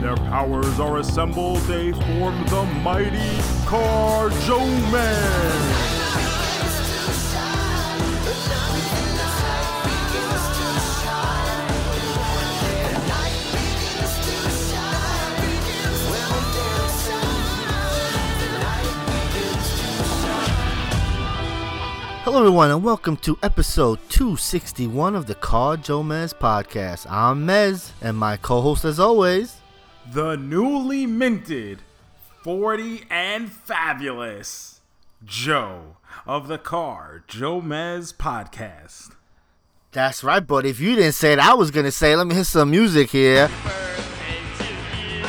Their powers are assembled, they form the mighty Car Joe Man. Hello, everyone, and welcome to episode 261 of the CarJoeMeZ podcast. I'm Mez, and my co host, as always, the newly minted 40 and fabulous Joe of the CarJoeMeZ podcast. That's right, but if you didn't say it, I was going to say, let me hit some music here. Happy birthday to you.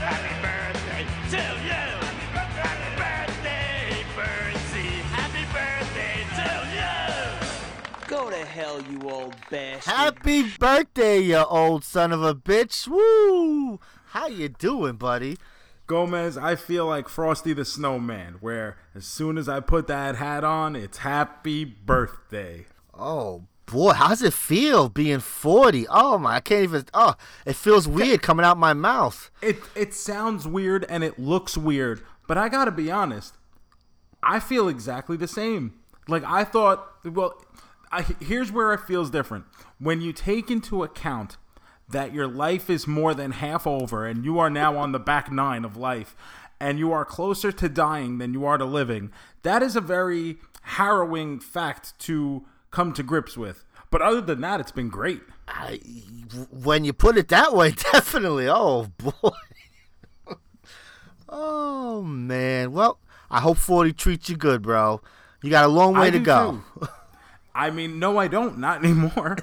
Happy birthday to you. But happy birthday, birthday to you. Go to hell, you old bastard. Happy birthday, you old son of a bitch. Woo! How you doing, buddy? Gomez, I feel like Frosty the Snowman, where as soon as I put that hat on, it's happy birthday. Oh, boy, how's it feel being 40? Oh, my, I can't even, oh, it feels weird coming out my mouth. It, it sounds weird and it looks weird, but I gotta be honest, I feel exactly the same. Like, I thought, well, I, here's where it feels different. When you take into account that your life is more than half over and you are now on the back nine of life and you are closer to dying than you are to living, that is a very harrowing fact to come to grips with. But other than that, it's been great. I, when you put it that way, definitely. Oh, boy. oh, man. Well, I hope 40 treats you good, bro. You got a long way I to go. I mean, no, I don't. Not anymore.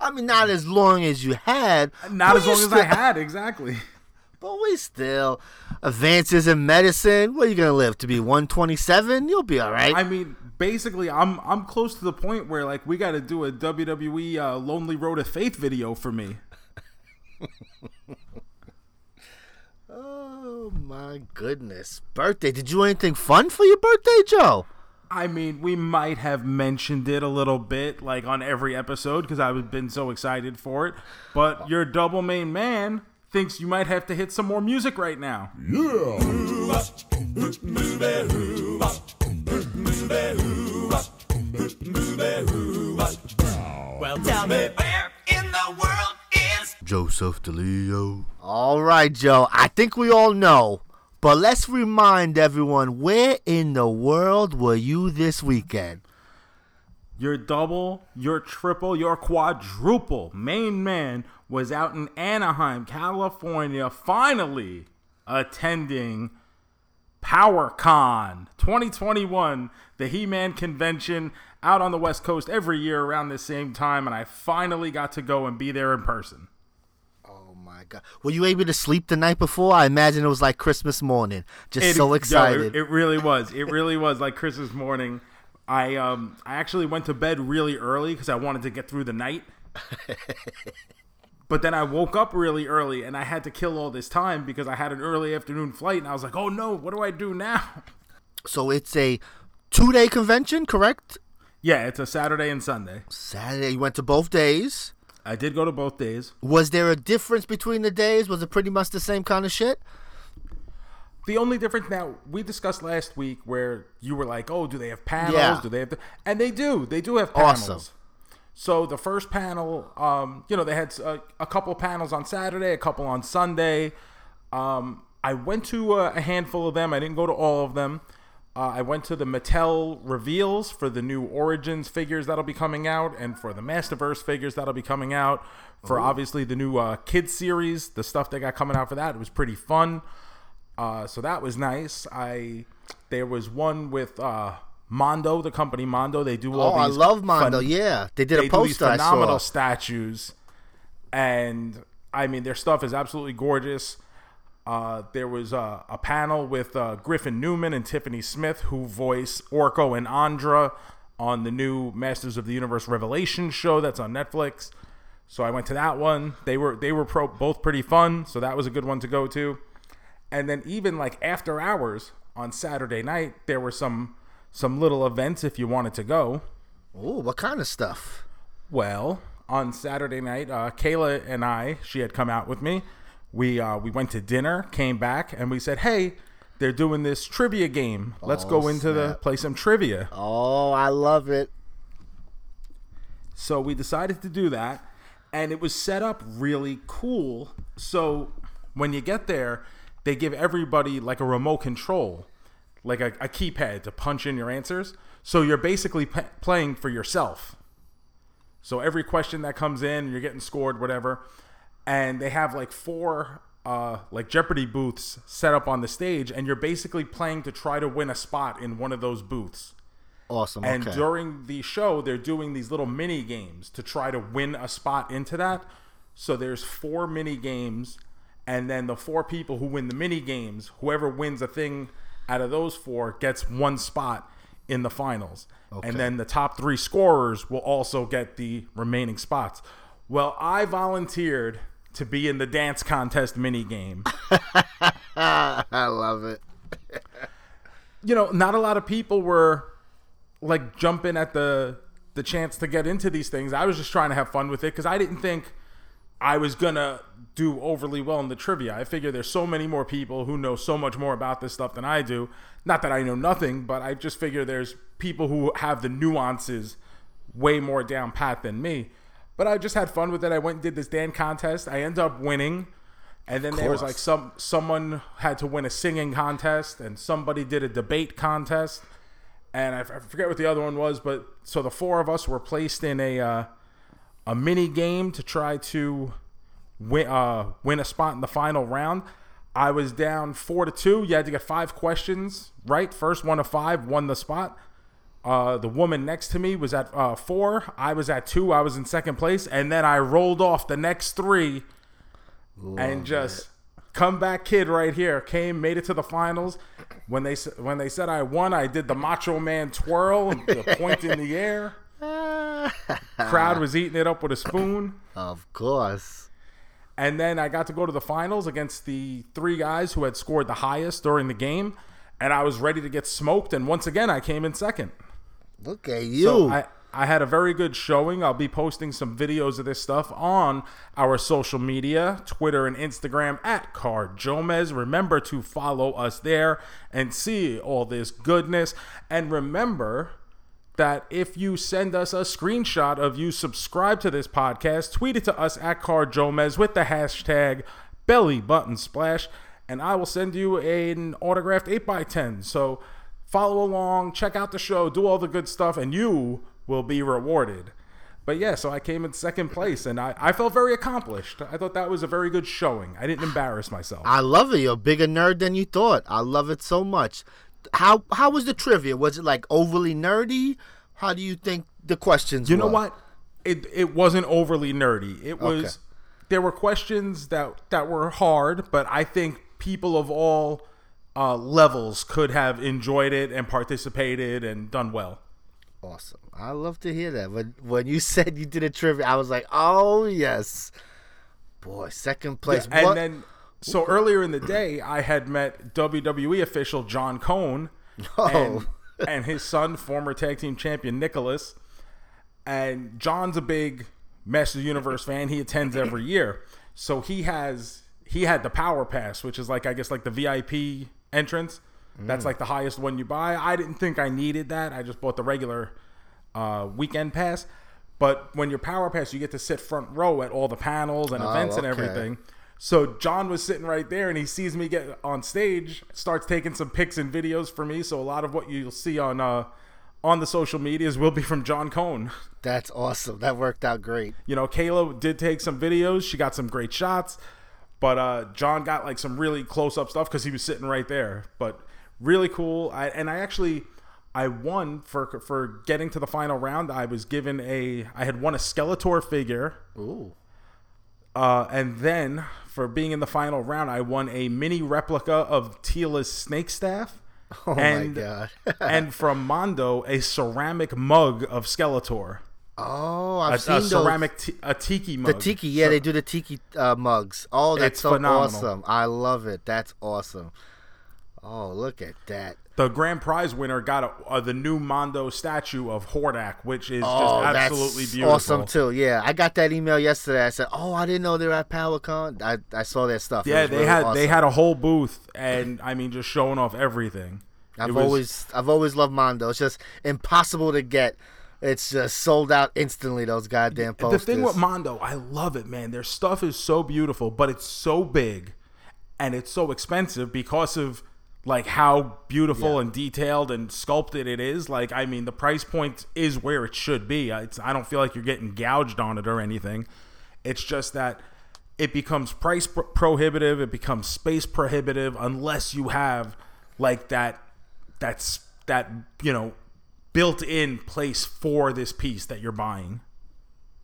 I mean, not as long as you had. Not as long as I had, exactly. But we still advances in medicine. What are you gonna live to be 127? You'll be all right. I mean, basically, I'm I'm close to the point where like we got to do a WWE uh, Lonely Road of Faith video for me. oh my goodness, birthday! Did you do anything fun for your birthday, Joe? I mean, we might have mentioned it a little bit, like on every episode, because I've been so excited for it. But your double main man thinks you might have to hit some more music right now. Yeah. Well, tell me where in the world is Joseph DeLeo. All right, Joe. I think we all know, but let's remind everyone: where in the world were you this weekend? Your double, your triple, your quadruple main man was out in Anaheim, California, finally attending PowerCon 2021, the He Man convention out on the West Coast every year around the same time, and I finally got to go and be there in person. God! Were you able to sleep the night before? I imagine it was like Christmas morning. Just It- so yo, excited. it, it really was. It really was like Christmas morning. I um I actually went to bed really early because I wanted to get through the night. but then I woke up really early and I had to kill all this time because I had an early afternoon flight and I was like, oh no, what do I do now? so it's a two-day convention, correct? Yeah, it's a Saturday and Sunday. Saturday. You went to both days. I did go to both days. Was there a difference between the days? Was it pretty much the same kind of shit? The only difference now we discussed last week where you were like, "Oh, do they have panels? Yeah. Do they have?" The, and they do. They do have panels. Awesome. So the first panel, um, you know, they had a, a couple panels on Saturday, a couple on Sunday. Um, I went to a, a handful of them. I didn't go to all of them. Uh, I went to the Mattel reveals for the new Origins figures that'll be coming out, and for the Masterverse figures that'll be coming out. For obviously the new uh, kids series, the stuff they got coming out for that, it was pretty fun. Uh, so that was nice. I there was one with uh, Mondo, the company Mondo. They do all Oh, I these love Mondo. phen- yeah, they did they a poster. I phenomenal statues, and I mean their stuff is absolutely gorgeous. Uh, there was uh, a panel with uh, Griffin Newman and Tiffany Smith, who voice Orko and Andra on the new Masters of the Universe Revelation show that's on Netflix. So I went to that one. They were they were pro, both pretty fun, so that was a good one to go to. And then even like after hours on Saturday night, there were some some little events if you wanted to go. Ooh, what kind of stuff? Well, on Saturday night, uh, Kayla and I, she had come out with me. We uh, we went to dinner, came back, and we said, "Hey, they're doing this trivia game. Let's go into the play some trivia." Oh, I love it. So we decided to do that, and it was set up really cool. So when you get there, they give everybody like a remote control, like a, a keypad to punch in your answers. So you're basically p- playing for yourself. So every question that comes in, you're getting scored, whatever. And they have like four uh, like Jeopardy booths set up on the stage, and you're basically playing to try to win a spot in one of those booths. Awesome. And okay. during the show, they're doing these little mini games to try to win a spot into that. So there's four mini games, and then the four people who win the mini games, whoever wins a thing out of those four gets one spot in the finals. Okay. And then the top three scorers will also get the remaining spots. Well, I volunteered to be in the dance contest mini game. I love it. you know, not a lot of people were like jumping at the the chance to get into these things. I was just trying to have fun with it because I didn't think I was gonna do overly well in the trivia. I figure there's so many more people who know so much more about this stuff than I do. Not that I know nothing, but I just figure there's people who have the nuances way more down pat than me. But I just had fun with it. I went and did this Dan contest. I ended up winning. And then there was like some someone had to win a singing contest and somebody did a debate contest. And I, f- I forget what the other one was, but so the four of us were placed in a uh, a mini game to try to win uh, win a spot in the final round. I was down four to two. You had to get five questions right. First one of five won the spot. Uh, the woman next to me was at uh, four. I was at two. I was in second place, and then I rolled off the next three, and just comeback kid right here came, made it to the finals. When they when they said I won, I did the Macho Man twirl, the point in the air. Crowd was eating it up with a spoon. Of course. And then I got to go to the finals against the three guys who had scored the highest during the game. And I was ready to get smoked. And once again, I came in second. Look at you. So I, I had a very good showing. I'll be posting some videos of this stuff on our social media, Twitter and Instagram at CarJoeMeZ. Remember to follow us there and see all this goodness. And remember that if you send us a screenshot of you subscribe to this podcast, tweet it to us at CarJoeMeZ with the hashtag belly button splash, and I will send you an autographed 8x10. So follow along, check out the show, do all the good stuff, and you will be rewarded. But yeah, so I came in second place and I, I felt very accomplished. I thought that was a very good showing. I didn't embarrass myself. I love it. You're a bigger nerd than you thought. I love it so much. How how was the trivia? Was it like overly nerdy? How do you think the questions You know what? It it wasn't overly nerdy. It was Okay. there were questions that that were hard, but I think people of all uh, levels could have enjoyed it and participated and done well. Awesome. I love to hear that. When when you said you did a trivia, I was like, oh yes. Boy, second place. And What- then so earlier in the day, I had met WWE official John Cone Oh. and, and his son, former tag team champion Nicholas. And John's a big Master Universe fan. He attends every year. So he has he had the Power Pass, which is like I guess like the VIP entrance. That's like the highest one you buy. I didn't think I needed that. I just bought the regular uh, weekend pass. But when you're Power Pass, you get to sit front row at all the panels and events and okay. everything. So John was sitting right there, and he sees me get on stage, starts taking some pics and videos for me. So a lot of what you'll see on uh, on the social medias will be from John Cone. That's awesome. That worked out great. You know, Kayla did take some videos. She got some great shots, but uh, John got like some really close up stuff because he was sitting right there. But really cool. I, and I actually I won for for getting to the final round. I was given a I had won a Skeletor figure Ooh. Uh, and then for being in the final round, I won a mini replica of Teela's snake staff. Oh and, my god. and from Mondo, a ceramic mug of Skeletor. Oh, I've a seen those. ceramic ti- a tiki The tiki, yeah, So- they do the tiki uh, mugs. Oh, that's It's so phenomenal. awesome. I love it. That's awesome. Oh, look at that. the grand prize winner got a, uh, the new Mondo statue of Hordak, which is Oh, just absolutely that's beautiful. awesome too. Yeah, I got that email yesterday. I said, "Oh, I didn't know they were at PowerCon." I, I saw their stuff. Yeah, they really had they had a whole booth, and I mean, just showing off everything. I've was- always I've always loved Mondo. It's just impossible to get. It's just sold out instantly. Those goddamn photos. the thing with Mondo, I love it, man. Their stuff is so beautiful, but it's so big, and it's so expensive because of like how beautiful Yeah. and detailed and sculpted it is. Like, I mean, the price point is where it should be. It's, I don't feel like you're getting gouged on it or anything. It's just that it becomes price pro- prohibitive. It becomes space prohibitive unless you have like that that's that you know built-in place for this piece that you're buying.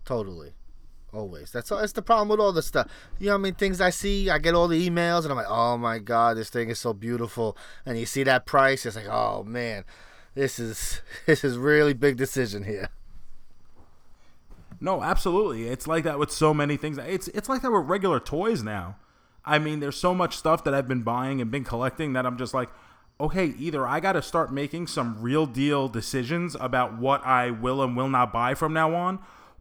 Totally. Always. That's that's the problem with all the stuff. You know I mean? Things I see, I get all the emails and I'm like, oh my god, this thing is so beautiful. And you see that price, it's like, oh man, this is this is really big decision here. No, absolutely. It's like that with so many things. It's it's like that with regular toys now. I mean, there's so much stuff that I've been buying and been collecting that I'm just like, okay, either I got to start making some real deal decisions about what I will and will not buy from now on,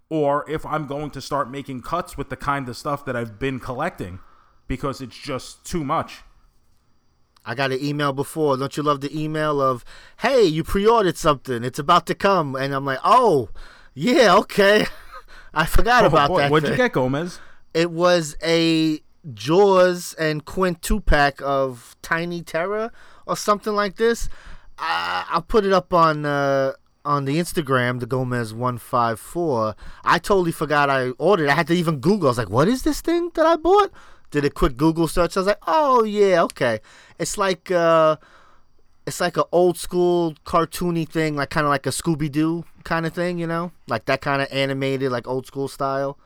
or if I'm going to start making cuts with the kind of stuff that I've been collecting because it's just too much. I got an email before. Don't you love the email of, hey, you pre-ordered something. It's about to come. And I'm like, oh, yeah, okay. I forgot oh, about Oh, boy, that. What'd you get, Gomez? It was a Jaws and Quint two pack of Tiny Terror or something like this. I, I'll put it up on uh, on the Instagram, the Gomez one five four. I totally forgot I ordered. I had to even Google. I was like, "What is this thing that I bought?" Did a quick Google search. I was like, "Oh yeah, okay." It's like uh, it's like an old school cartoony thing, like kind of like a Scooby Doo kind of thing, you know, like that kind of animated, like old school style.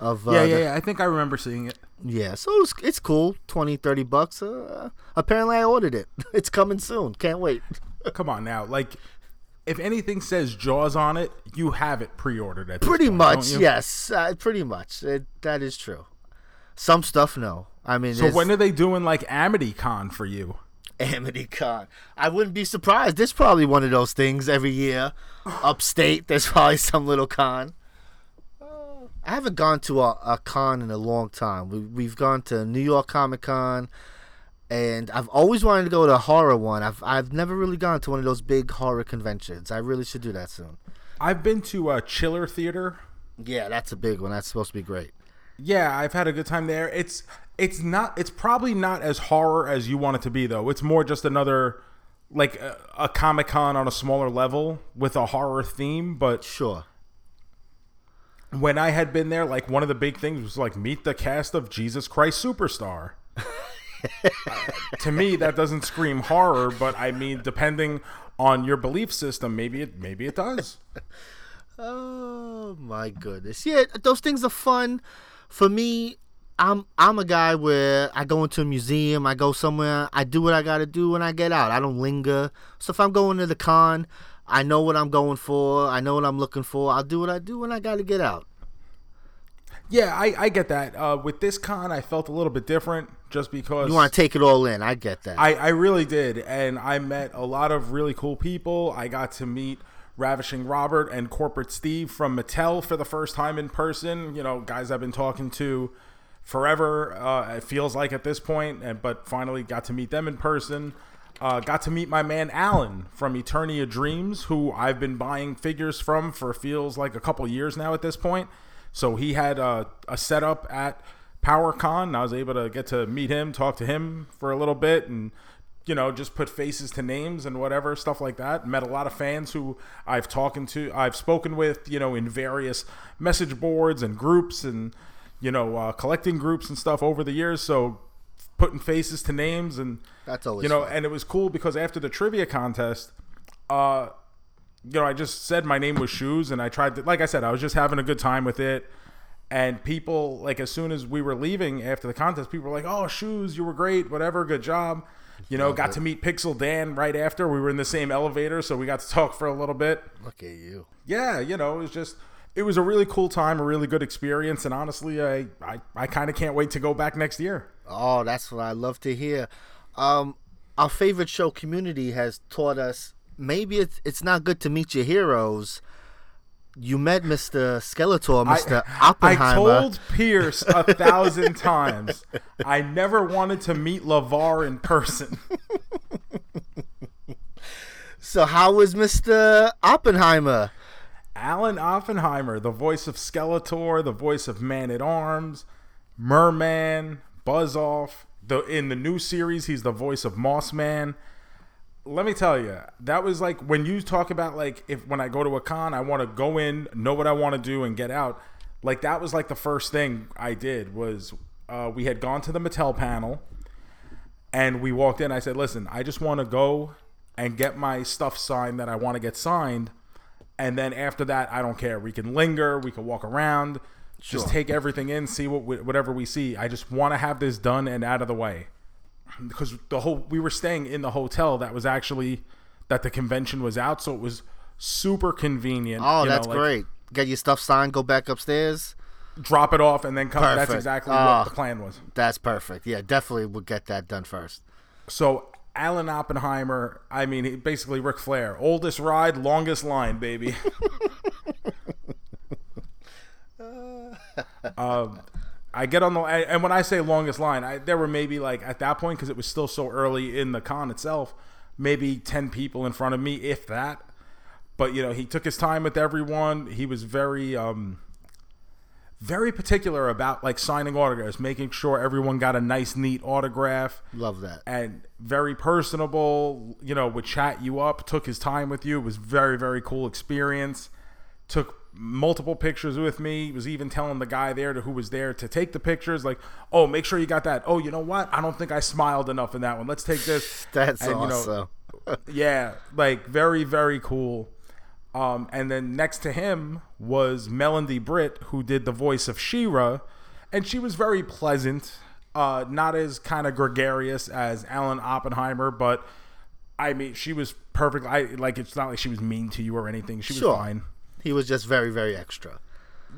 Of uh, yeah, the- yeah, yeah. I think I remember seeing it. yeah, so it's, it's cool. 20, 30 bucks. Uh, apparently, I ordered it. It's coming soon. Can't wait. Come on now, like. If anything says Jaws on it, you have it pre-ordered at this Pretty point, much, yes. Uh, pretty much. It, that is true. Some stuff, no. I mean, So when are they doing like Amity Con for you? Amity Con. I wouldn't be surprised. There's probably one of those things every year. Upstate, there's probably some little con. Uh, I haven't gone to a, a con in a long time. We, we've gone to New York Comic Con, and I've always wanted to go to a horror one. I've I've never really gone to one of those big horror conventions. I really should do that soon. I've been to a Chiller Theater. Yeah, that's a big one. That's supposed to be great. Yeah, I've had a good time there. It's it's not it's probably not as horror as you want it to be though. It's more just another like a, a Comic Con on a smaller level with a horror theme. But Sure. When I had been there, like one of the big things was like meet the cast of Jesus Christ Superstar. To me, that doesn't scream horror, but I mean, depending on your belief system, maybe it maybe it does. Oh my goodness. Yeah, those things are fun. For me, I'm I'm a guy where I go into a museum, I go somewhere, I do what I gotta do when I get out. I don't linger. So if I'm going to the con, I know what I'm going for, I know what I'm looking for, I'll do what I do when I gotta get out. Yeah, I, I get that. Uh, with this con, I felt a little bit different just because You wanna take it all in, I get that. I, I really did. And I met a lot of really cool people. I got to meet Ravishing Robert and Corporate Steve from Mattel for the first time in person. You know, guys I've been talking to forever, uh, it feels like at this point, and, but finally got to meet them in person. Uh, got to meet my man Alan from Eternia Dreams, who I've been buying figures from for feels like a couple years now at this point. So he had a, a setup at PowerCon. I was able to get to meet him, talk to him for a little bit, and you know just put faces to names and whatever stuff like that. Met a lot of fans who I've talked to, I've spoken with, you know, in various message boards and groups and you know uh, collecting groups and stuff over the years. So putting faces to names and That's always you know, fun. and it was cool because after the trivia contest, uh, you know, I just said my name was Shoes, and I tried to, like I said, I was just having a good time with it, And people like as soon as we were leaving after the contest, people were like, "Oh, shoes, you were great, whatever, good job." You know, got to meet Pixel Dan right after. We were in the same elevator, so we got to talk for a little bit. Look at you. Yeah, you know, it was just it was a really cool time, a really good experience, and honestly, I I, I kind of can't wait to go back next year. Oh, that's what I love to hear. Um, our favorite show, Community, has taught us maybe it's it's not good to meet your heroes. You met Mr. Skeletor, Mr. I Oppenheimer. I told Pierce a thousand times I never wanted to meet LeVar in person. so how was Mr. Oppenheimer? Alan Oppenheimer, the voice of Skeletor, the voice of Man at Arms, Merman, Buzz Off. The in the new series, he's the voice of Moss Man. Let me tell you, that was like when you talk about like if when I go to a con, I want to go in, know what I want to do, and get out. Like that was like the first thing I did was uh, we had gone to the Mattel panel, and we walked in. I said, "Listen, I just want to go and get my stuff signed that I want to get signed." And then after that i don't care we can linger we can walk around just take everything in see what we- whatever we see i just want to have this done and out of the way because the whole we were staying in the hotel that was actually that the convention was out so it was super convenient Oh, you know, that's like, great. Get your stuff signed, go back upstairs. drop it off and then come that's exactly Ah. what the plan was That's perfect. Yeah, definitely would get that done first. so alan oppenheimer i mean he, basically Ric flair oldest ride longest line baby um, I get on the and when I say longest line, I, there were maybe like at that point because it was still so early in the con itself, maybe ten people in front of me, if that. But you know, he took his time with everyone. He was very, um, very particular about like signing autographs, making sure everyone got a nice, neat autograph Love that. and very personable. You know, would chat you up, took his time with you. It was very, very cool experience. Took multiple pictures with me. Was even telling the guy there to, who was there to take the pictures, like, "Oh, make sure you got that." Oh, you know what? I don't think I smiled enough in that one. Let's take this. That's And, you know, awesome. yeah, like very, very cool. Um, and then next to him was Melendy Britt, who did the voice of She-Ra, and she was very pleasant, uh, not as kind of gregarious as Alan Oppenheimer, but I mean, she was perfect. I like it's not like she was mean to you or anything. She was Sure. fine. He was just very, very extra.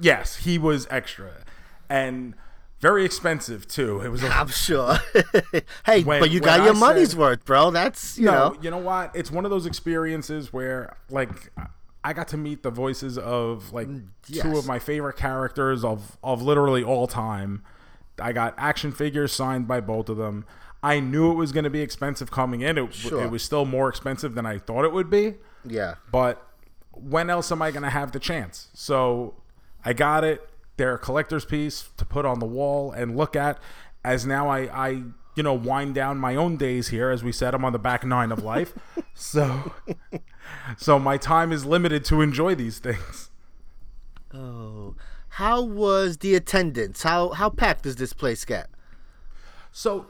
Yes, he was extra, and very expensive too. It was a I'm sure. hey, When- but you got I your money's said- worth, bro. That's you no, know. you know what? It's one of those experiences where, like, I got to meet the voices of like mm, two of my favorite characters of of literally all time. I got action figures signed by both of them. I knew it was going to be expensive coming in. It, Sure. it was still more expensive than I thought it would be. Yeah. But when else am I going to have the chance? So I got it. They're a collector's piece to put on the wall and look at. As now I, I, you know, wind down my own days here. As we said, I'm on the back nine of life. so, so my time is limited to enjoy these things. Oh, how was the attendance? How how packed does this place get? So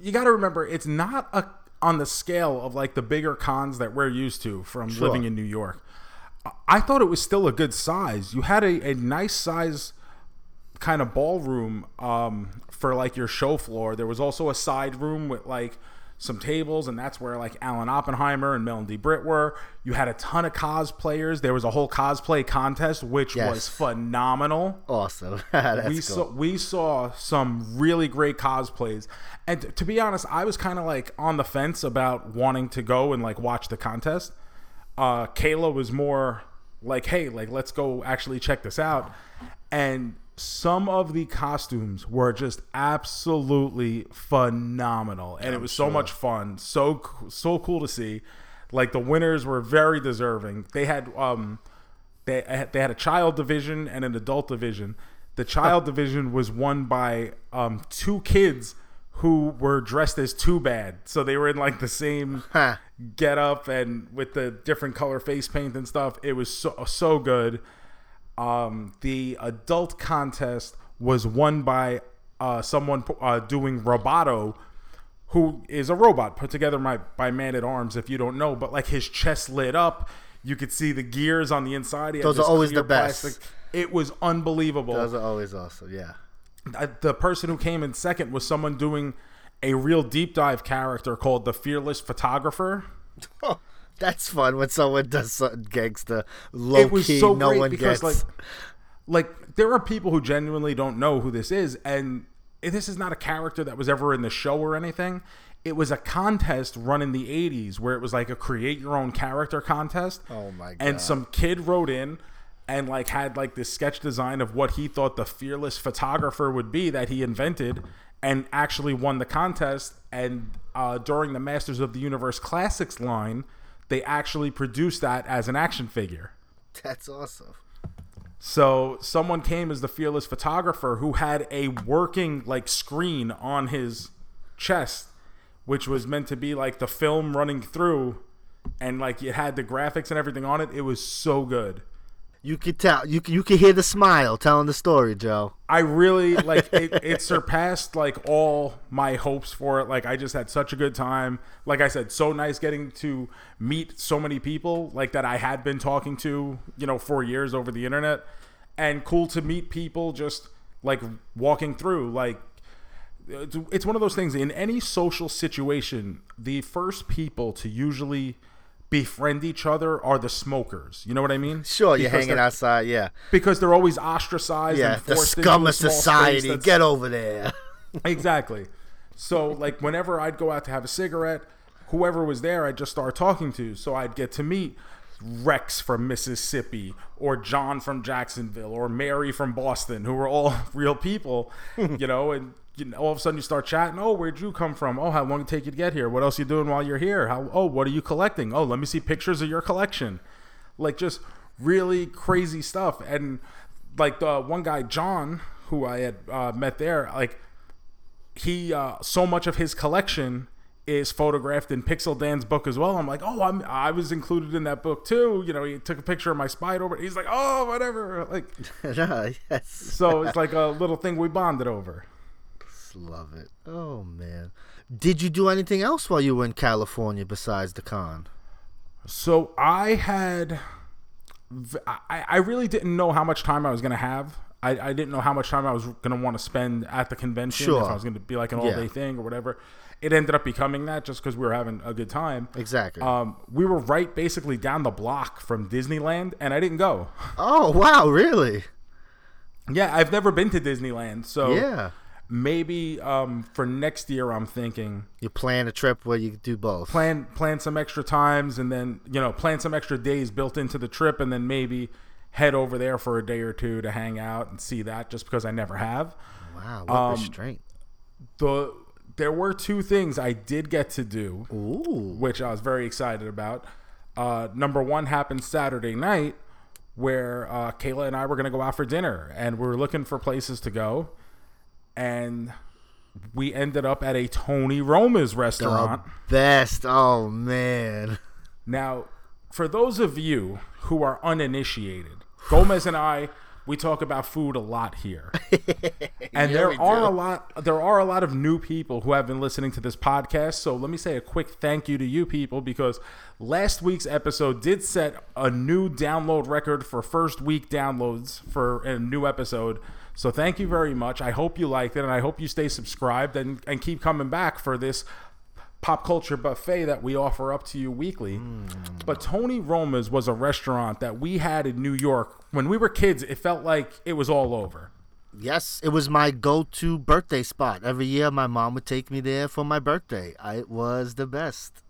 you got to remember, it's not a on the scale of like the bigger cons that we're used to from Sure. living in New York. I- thought it was still a good size. You had a, a nice size kind of ballroom um, for like your show floor. There was also a side room with like some tables, and that's where like Alan Oppenheimer and Melendy Britt were. You had a ton of cosplayers. There was a whole cosplay contest, which Yes. was phenomenal Awesome. That's we cool. saw we saw some really great cosplays and t- to be honest i was kind of like on the fence about wanting to go and like watch the contest uh kayla was more like hey like let's go actually check this out and some of the costumes were just absolutely phenomenal and it was so much fun so so cool to see like the winners were very deserving they had um they they had a child division and an adult division. The child division was won by um, two kids who were dressed as Two Bad, so they were in like the same get up and with the different color face paint and stuff. It was so so good. Um, the adult contest was won by uh, someone uh, doing Roboto, who is a robot put together by, by Man at Arms. If you don't know, but like his chest lit up, you could see the gears on the inside. He Those are always the best. plastic- It was unbelievable. Those are always awesome. Yeah. The person who came in second was someone doing a real deep dive character called the Fearless Photographer. That's fun when someone does something gangster. Low it was key, so no great one because gets. like like there are people who genuinely don't know who this is and this is not a character that was ever in the show or anything it was a contest run in the 80s where it was like a create your own character contest Oh my God. and some kid wrote in and like had like this sketch design of what he thought the fearless photographer would be that he invented and actually won the contest and uh, during the masters of the universe classics line they actually produced that as an action figure that's awesome. so someone came as the fearless photographer who had a working like screen on his chest, which was meant to be like the film running through, and like it had the graphics and everything on it. It was so good. You could tell. You could, you could hear the smile telling the story, Joe. I really like it. It surpassed like all my hopes for it. Like I just had such a good time. Like I said, so nice getting to meet so many people like that I had been talking to, you know, for years over the internet, and cool to meet people just like walking through. Like it's one of those things in any social situation. The first people to usually befriend each other are the smokers. You know what I mean? Sure, you're hanging outside. Yeah. because they're always ostracized. Yeah. and The scum of society. Get over there. exactly. So like whenever I'd go out to have a cigarette, whoever was there, I'd just start talking to. So I'd get to meet Rex from Mississippi, or John from Jacksonville, or Mary from Boston, who were all real people, you know. And you know, all of a sudden you start chatting. Oh, where'd you come from? Oh, how long did it take you to get here? What else you doing while you're here? How? Oh, what are you collecting? Oh, let me see pictures of your collection. Like just really crazy stuff. And like the one guy, John, who I had uh, met there, like he uh, so much of his collection is photographed in Pixel Dan's book as well. I'm like, oh, I'm I was included in that book too. You know, he took a picture of my spider. He's like, oh, whatever. Like, yes. so it's like a little thing we bonded over. Love it. Oh man. Did you do anything else while you were in California besides the con? So I had, I, I really didn't know how much time I was gonna have. I, I didn't know how much time I was gonna want to spend at the convention. Sure. If I was gonna be like an all day Yeah. thing or whatever. It ended up becoming that just because we were having a good time. Exactly. Um, we were right basically down the block from Disneyland, and I didn't go. oh wow, really? Yeah, I've never been to Disneyland, so Yeah. Maybe um, for next year I'm thinking You plan a trip where you do both. plan plan some extra times, and then you know plan some extra days built into the trip, and then maybe head over there for a day or two to hang out and see that. Just because I never have. wow, what um, restraint. The there were two things I did get to do. Ooh. which I was very excited about. Uh, number one happened Saturday night, where uh, Kayla and I were going to go out for dinner, and we were looking for places to go, and we ended up at a Tony Roma's The restaurant. best. Oh man. Now, for those of you who are uninitiated, Gomez and I we talk about food a lot here. and Yeah, there are do. a lot there are a lot of new people who have been listening to this podcast. So let me say a quick thank you to you people because last week's episode did set a new download record for first week downloads for a new episode. So thank you very much. I hope you liked it and I hope you stay subscribed and, and keep coming back for this pop culture buffet that we offer up to you weekly. Mm. But Tony Roma's was a restaurant that we had in New York. When we were kids, it felt like it was all over. Yes, it was my go-to birthday spot. Every year, my mom would take me there for my birthday. I, it was the best.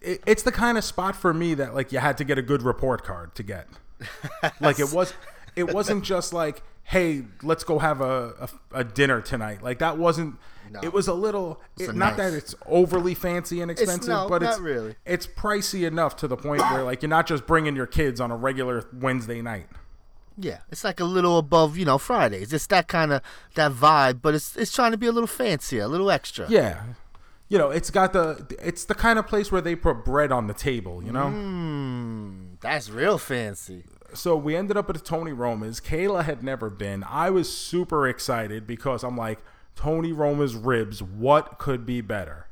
It, it's the kind of spot for me that like you had to get a good report card to get. like it was it wasn't just like, hey, let's go have a, a, a dinner tonight. Like that wasn't No. it was a little it, a not nice- that it's overly fancy and expensive, no, but it's really. it's pricey enough to the point where like you're not just bringing your kids on a regular Wednesday night. Yeah, it's like a little above, you know, Fridays. It's that kind of that vibe, but it's it's trying to be a little fancier, a little extra. Yeah. You know, it's got the it's the kind of place where they put bread on the table, you know? Mm, that's real fancy. So we ended up at Tony Roma's. Kayla had never been. I was super excited because I'm like, Tony Roma's ribs, what could be better?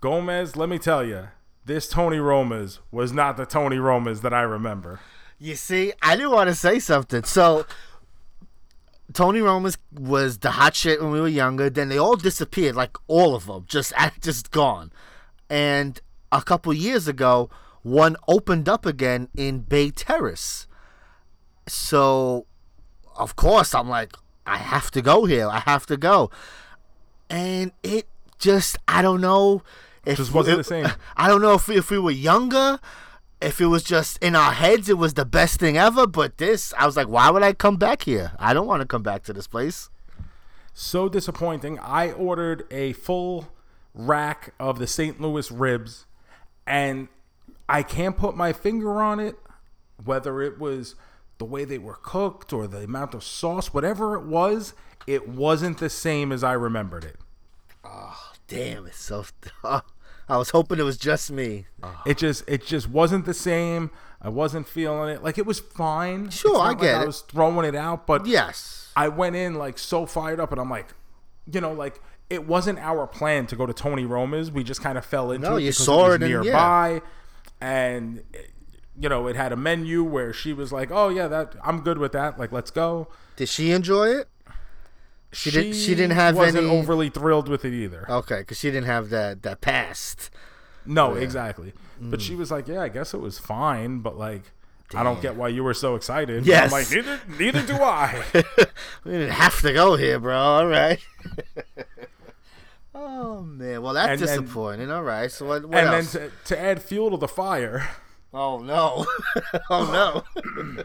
Gomez, let me tell you, this Tony Roma's was not the Tony Roma's that I remember. You see, I didn't want to say something. So Tony Roma's was the hot shit when we were younger. Then they all disappeared, like all of them, just just gone. And a couple years ago, one opened up again in Bay Terrace. So, of course, I'm like, I have to go here. I have to go. And it just, I don't know. If Just wasn't the same. I don't know if if we were younger, if it was just in our heads, it was the best thing ever. But this, I was like, why would I come back here? I don't want to come back to this place. so disappointing. I ordered a full rack of the St. Louis ribs, and I can't put my finger on it, whether it was the way they were cooked or the amount of sauce, whatever it was, it wasn't the same as I remembered it. Oh, damn, it's so. I was hoping it was just me. Ah. It just it just wasn't the same. I wasn't feeling it. Like it was fine. Sure, I like get I was throwing it out, but Yes. I went in like so fired up, and I'm like, you know, like it wasn't our plan to go to Tony Roma's. We just kind of fell into No, it you saw it it and- yeah. And you know, it had a menu where she was like, "Oh yeah, that I'm good with that. Like, let's go." Did she enjoy it? She didn't- she didn't have wasn't any- overly thrilled with it either. Okay, because she didn't have that that past. No, exactly. Mm. But she was like, "Yeah, I guess it was fine, but like." I don't get why you were so excited. Yes. I'm like, neither, neither do I. We didn't have to go here, bro. All right. oh man, well that's And disappointing. All right, so what? what and else? then to, to add fuel to the fire, oh no, oh no.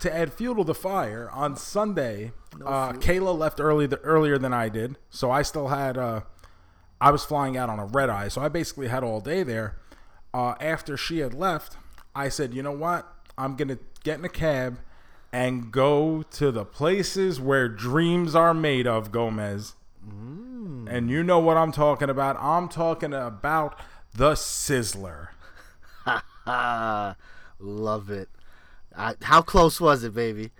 to add fuel to the fire on Sunday, uh, Kayla left early the, earlier than I did, so I still had. Uh, I was flying out on a red eye, so I basically had all day there. Uh, after she had left, I said, "You know what? I'm gonna get in a cab and go to the places where dreams are made of, Gomez." And you know what I'm talking about. I'm talking about the Sizzler. Love it. I, how close was it, baby?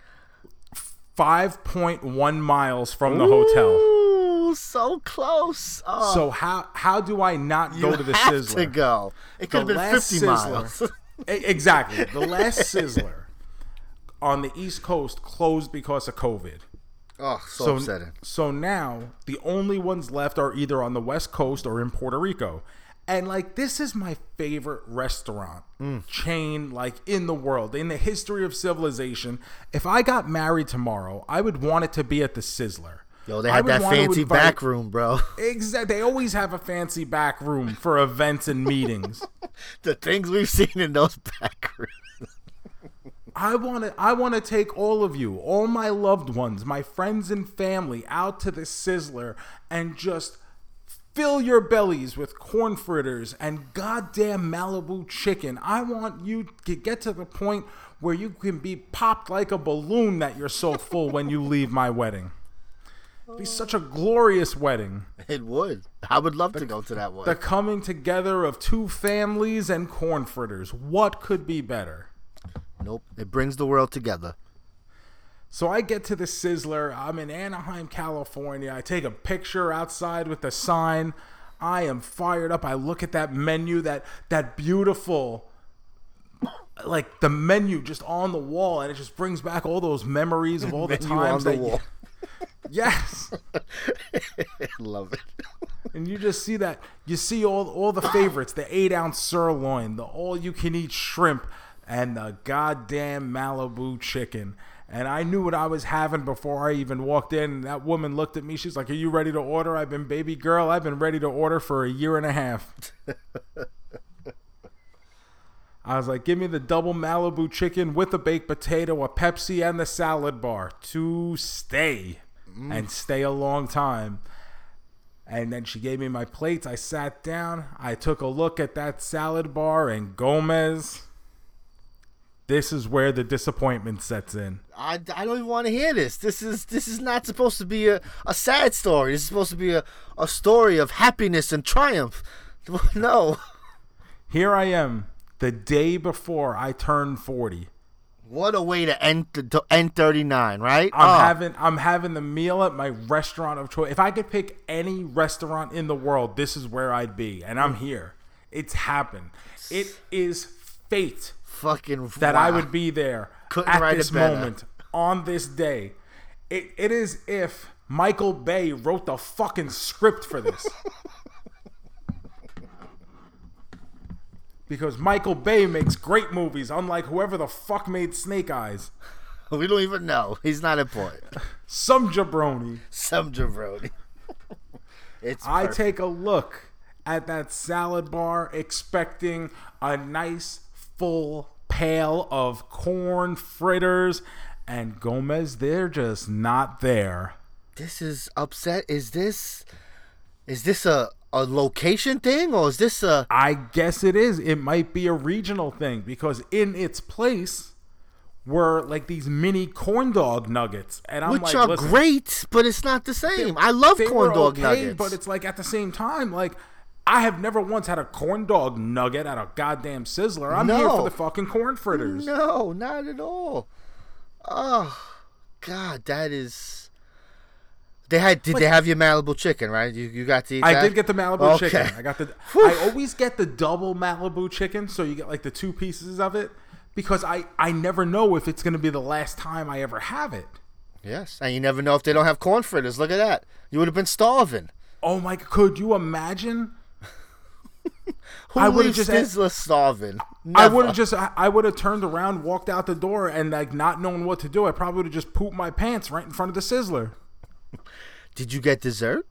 5.1 miles from the hotel. Ooh, so close. Oh, So how how do I not go to the have Sizzler? to go. It could The have been 50 Sizzler- miles. Exactly. The last Sizzler on the East Coast closed because of COVID. Oh, so, So upsetting. so now the only ones left are either on the West Coast or in Puerto Rico. And like this is my favorite restaurant Mm. chain like in the world in the history of civilization. If I got married tomorrow, I would want it to be at the Sizzler. Yo, they had that fancy invite- back room, bro. Exactly. They always have a fancy back room for events and meetings. the things we've seen in those back rooms. I want to I want to take all of you, all my loved ones, my friends and family out to the Sizzler and just fill your bellies with corn fritters and goddamn Malibu chicken. I want you to get to the point where you can be popped like a balloon that you're so full when you leave my wedding. It'd be such a oh. glorious wedding. It would. I would love to go to that one. The coming together of two families and corn fritters. What could be better? Nope. It brings the world together. So I get to the Sizzler. I'm in Anaheim, California. I take a picture outside with the sign. I am fired up. I look at that menu, that that beautiful like the menu just on the wall and it just brings back all those memories of all the Menu on times the that wall. Yes. love it. and you just see that you see all all the favorites the eight ounce sirloin the all you can eat shrimp and the goddamn malibu chicken and i knew what i was having before i even walked in that woman looked at me she's like are you ready to order i've been baby girl i've been ready to order for a year and a half I was like, give me the double Malibu chicken with a baked potato, a Pepsi, and the salad bar to stay mm. and stay a long time. And then she gave me my plates. I sat down. I took a look at that salad bar, and Gomez. This is where the disappointment sets in. I, I don't even want to hear this. This is this is not supposed to be a, a sad story. This is supposed to be a, a story of happiness and triumph. No. Here I am, the day before I turn 40. What a way to end to end 39, right? I'm Oh, having I'm having the meal at my restaurant of choice. If I could pick any restaurant in the world, this is where I'd be, and I'm mm. here. It's happened. It is fate Fucking that I would be there Couldn't at write this moment on this day. It, it is if Michael Bay wrote the fucking script for this. because Michael Bay makes great movies, unlike whoever the fuck made Snake Eyes. We don't even know. He's not important. Some jabroni. Some jabroni. it's I perfect. take a look at that salad bar expecting a nice full pail of corn fritters and Gomez they're just not there. this is upset. Is this is this a a location thing or is this a I guess it is. It might be a regional thing because in its place were like these mini corn dog nuggets and I'm which like are listen, great, but it's not the same. I love corn dog okay, nuggets. but it's like at the same time like I have never once had a corn dog nugget at a goddamn sizzler. I'm here for the fucking corn fritters. no, not at all. Oh God, that is. They had. Did they have your Malibu chicken? Right? You you got to eat I that? did get the Malibu Okay. chicken. I got the. I always get the double Malibu chicken, so you get like the two pieces of it, because I I never know if it's gonna be the last time I ever have it. Yes, and you never know if they don't have corn fritters. Look at that. You would have been starving. Oh my! Could you imagine? Who I would've just- Sizzler starving? I would have just I, I would have turned around, walked out the door, and like not knowing what to do. I probably would have just pooped my pants right in front of the sizzler. Did you get dessert?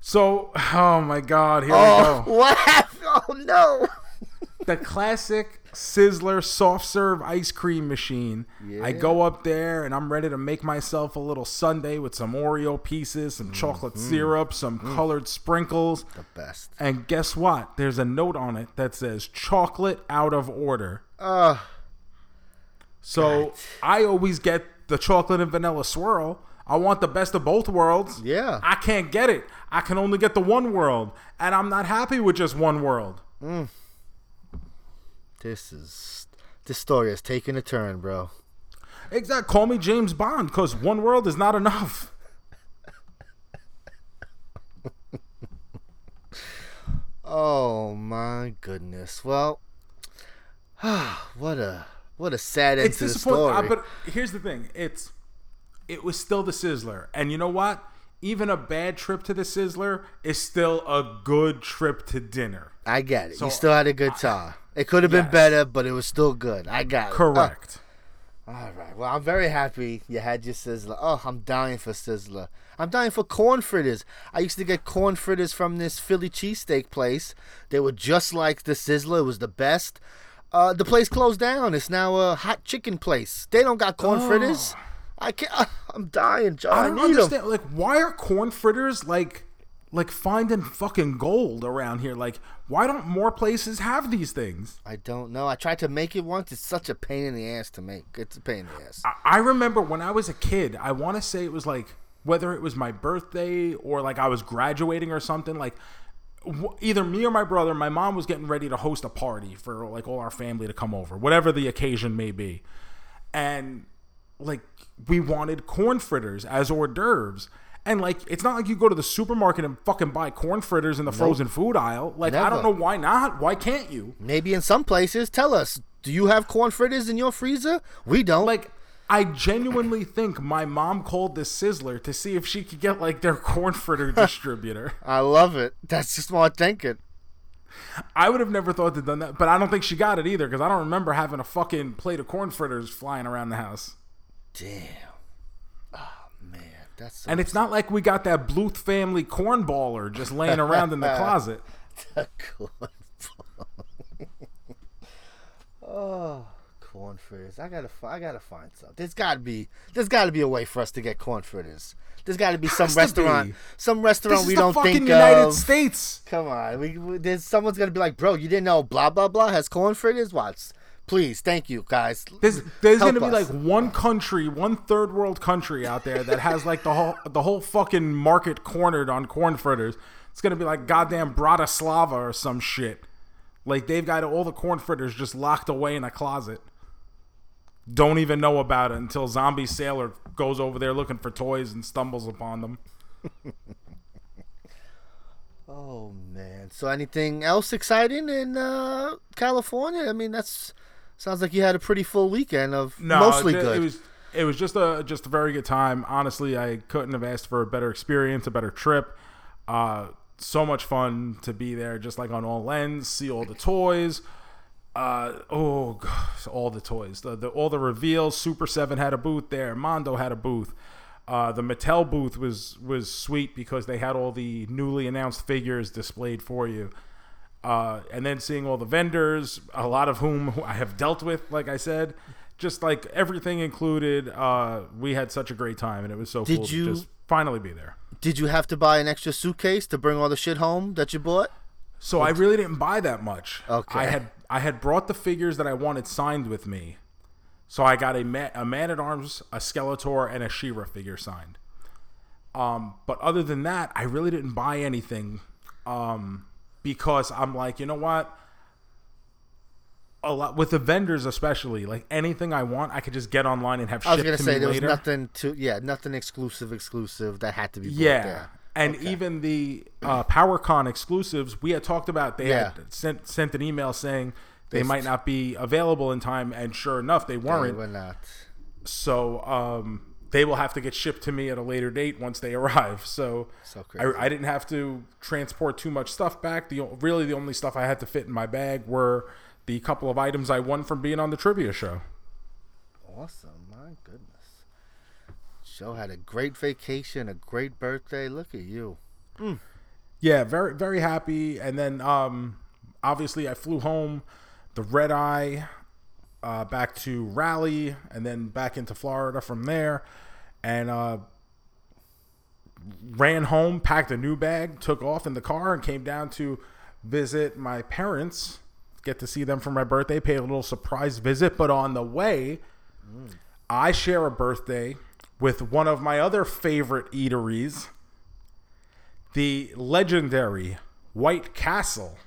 So, oh my God, here Oh, we go. what? Oh no! the classic Sizzler soft serve ice cream machine. I go up there and I'm ready to make myself a little sundae with some Oreo pieces, some chocolate syrup, some colored sprinkles. The best. And guess what? There's a note on it that says chocolate out of order. Uh, So I always get the chocolate and vanilla swirl. I want the best of both worlds. Yeah. I can't get it. I can only get the one world. And I'm not happy with just one world. This is this story is taking a turn, bro. Exact. Call me James Bond because one world is not enough. Oh my goodness. Well, what a what a sad end It's to the disappointing. story. uh, but here's the thing: it's it was still the Sizzler, and you know what? Even a bad trip to the Sizzler is still a good trip to dinner. I get it. So, you still had a good time. It could have been better, but it was still good. I got it. Correct. Uh, all right. Well, I'm very happy you had your Sizzler. Oh, I'm dying for Sizzler. I'm dying for corn fritters. I used to get corn fritters from this Philly cheesesteak place. They were just like the Sizzler. It was the best. Uh, the place closed down. It's now a hot chicken place. They don't got corn fritters. I can't. I'm dying, John. Oh. I I, don't 'em. understand. Like, why are corn fritters like like finding fucking gold around here? Like, why don't more places have these things? I don't know. I tried to make it once. It's such a pain in the ass to make. It's a pain in the ass. I, I remember when I was a kid. I want to say it was like whether it was my birthday or like I was graduating or something. Like w- either me or my brother, my mom was getting ready to host a party for like all our family to come over, whatever the occasion may be, and like we wanted corn fritters as hors d'oeuvres. And like, it's not like you go to the supermarket and fucking buy corn fritters in the frozen food aisle. Like, I don't know why not. Why can't you? Maybe in some places. Tell us. Do you have corn fritters in your freezer? We don't. Like, I genuinely think my mom called the Sizzler to see if she could get like their corn fritter distributor. I love it. That's just what I think. thinking. I would have never thought to done that, but I don't think she got it either because I don't remember having a fucking plate of corn fritters flying around the house. Damn. Oh man, that's so And it's not like we got that Bluth family corn baller just laying around in the closet. corn. oh, corn fritters. I gotta, I gotta find some. There's gotta be, there's gotta be a way for us to get corn fritters. There's gotta be some to restaurant, be. some restaurant we the don't fucking think United of. States. Come on, we, we, there's someone's gonna be like, bro, you didn't know blah blah blah has corn fritters. What? Please, thank you guys. There's there's Help gonna be us. like one country, one third world country out there that has like the whole the whole fucking market cornered on corn fritters. It's gonna be like goddamn Bratislava or some shit. Like they've got all the corn fritters just locked away in a closet. Don't even know about it until Zombie Sailor goes over there looking for toys and stumbles upon them. Oh man, man. So anything else exciting in uh, California? I mean, that's sounds like you had a pretty full weekend of No, mostly it, good. It was it was just a just a very good time. Honestly, I couldn't have asked for a better experience, a better trip. Uh, so much fun to be there, just like on all ends, see all the toys. Uh, oh, gosh, all the toys, the, the all the reveals. Super7 had a booth there. Mondo had a booth. Uh, the Mattel booth was was sweet because they had all the newly announced figures displayed for you. Uh, and then seeing all the vendors, a lot of whom I have dealt with, like I said, just like everything included, uh, we had such a great time, and it was so Did cool you- to just finally be there. Did you have to buy an extra suitcase to bring all the shit home that you bought? So I really didn't buy that much. Okay. I had I had brought the figures that I wanted signed with me, so I got a ma- a man at arms, a Skeletor, and a She-Ra figure signed. Um, but other than that, I really didn't buy anything, um, because I'm like, you know what? A lot with the vendors, especially like anything I want, I could just get online and have I was gonna to say there was nothing to yeah, nothing exclusive exclusive that had to be Yeah. there. And even the uh, PowerCon exclusives, we had talked about. They Yeah. had sent sent an email saying they might not be available in time, and sure enough, they They weren't. They were not. So um, they will have to get shipped to me at a later date once they arrive. So, So crazy. I, I didn't have to transport too much stuff back. The o- really the only stuff I had to fit in my bag were the couple of items I won from being on the trivia show. Awesome, my goodness. Joe had a great vacation, a great birthday. Look at you. Yeah, very very happy. And then um obviously I flew home the red eye uh back to Raleigh and then back into Florida from there. And uh ran home, packed a new bag, took off in the car and came down to visit my parents, get to see them for my birthday, pay a little surprise visit, but on the way I share a birthday with one of my other favorite eateries the legendary White Castle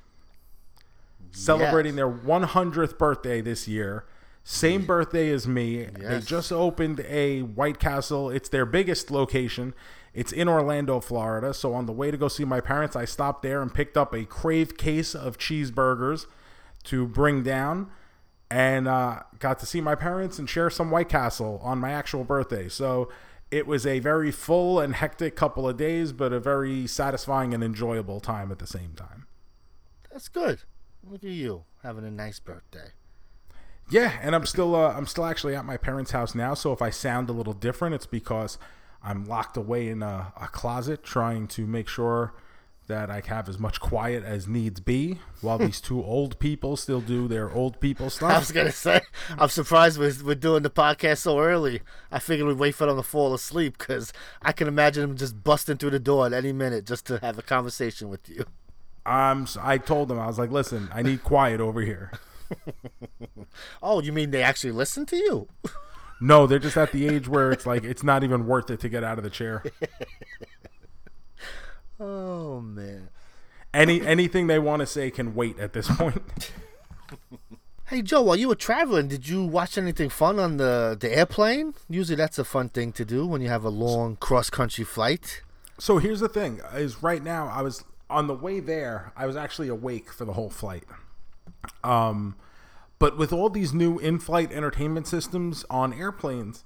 celebrating Yes. their 100th birthday this year. Same birthday as me. They just opened a White Castle. It's their biggest location. It's in Orlando, Florida. So on the way to go see my parents, I stopped there and picked up a crave case of cheeseburgers to bring down and uh, got to see my parents and share some White Castle on my actual birthday. So it was a very full and hectic couple of days, but a very satisfying and enjoyable time at the same time. That's good. Look at you having a nice birthday. Yeah, and I'm still uh, I'm still actually at my parents' house now. So if I sound a little different, it's because I'm locked away in a, a closet trying to make sure that I have as much quiet as needs be, while these two old people still do their old people stuff. I was gonna say, I'm surprised we're, we're doing the podcast so early. I figured we'd wait for them to fall asleep because I can imagine them just busting through the door at any minute just to have a conversation with you. So I told them I was like, listen, I need quiet over here. Oh, you mean they actually listen to you? No, they're just at the age where it's like it's not even worth it to get out of the chair. Oh man. Any anything they want to say can wait at this point. Hey Joe, while you were traveling, did you watch anything fun on the the airplane? Usually that's a fun thing to do when you have a long cross country flight. So here's the thing: is right now I was on the way there. I was actually awake for the whole flight. Um, but with all these new in-flight entertainment systems on airplanes,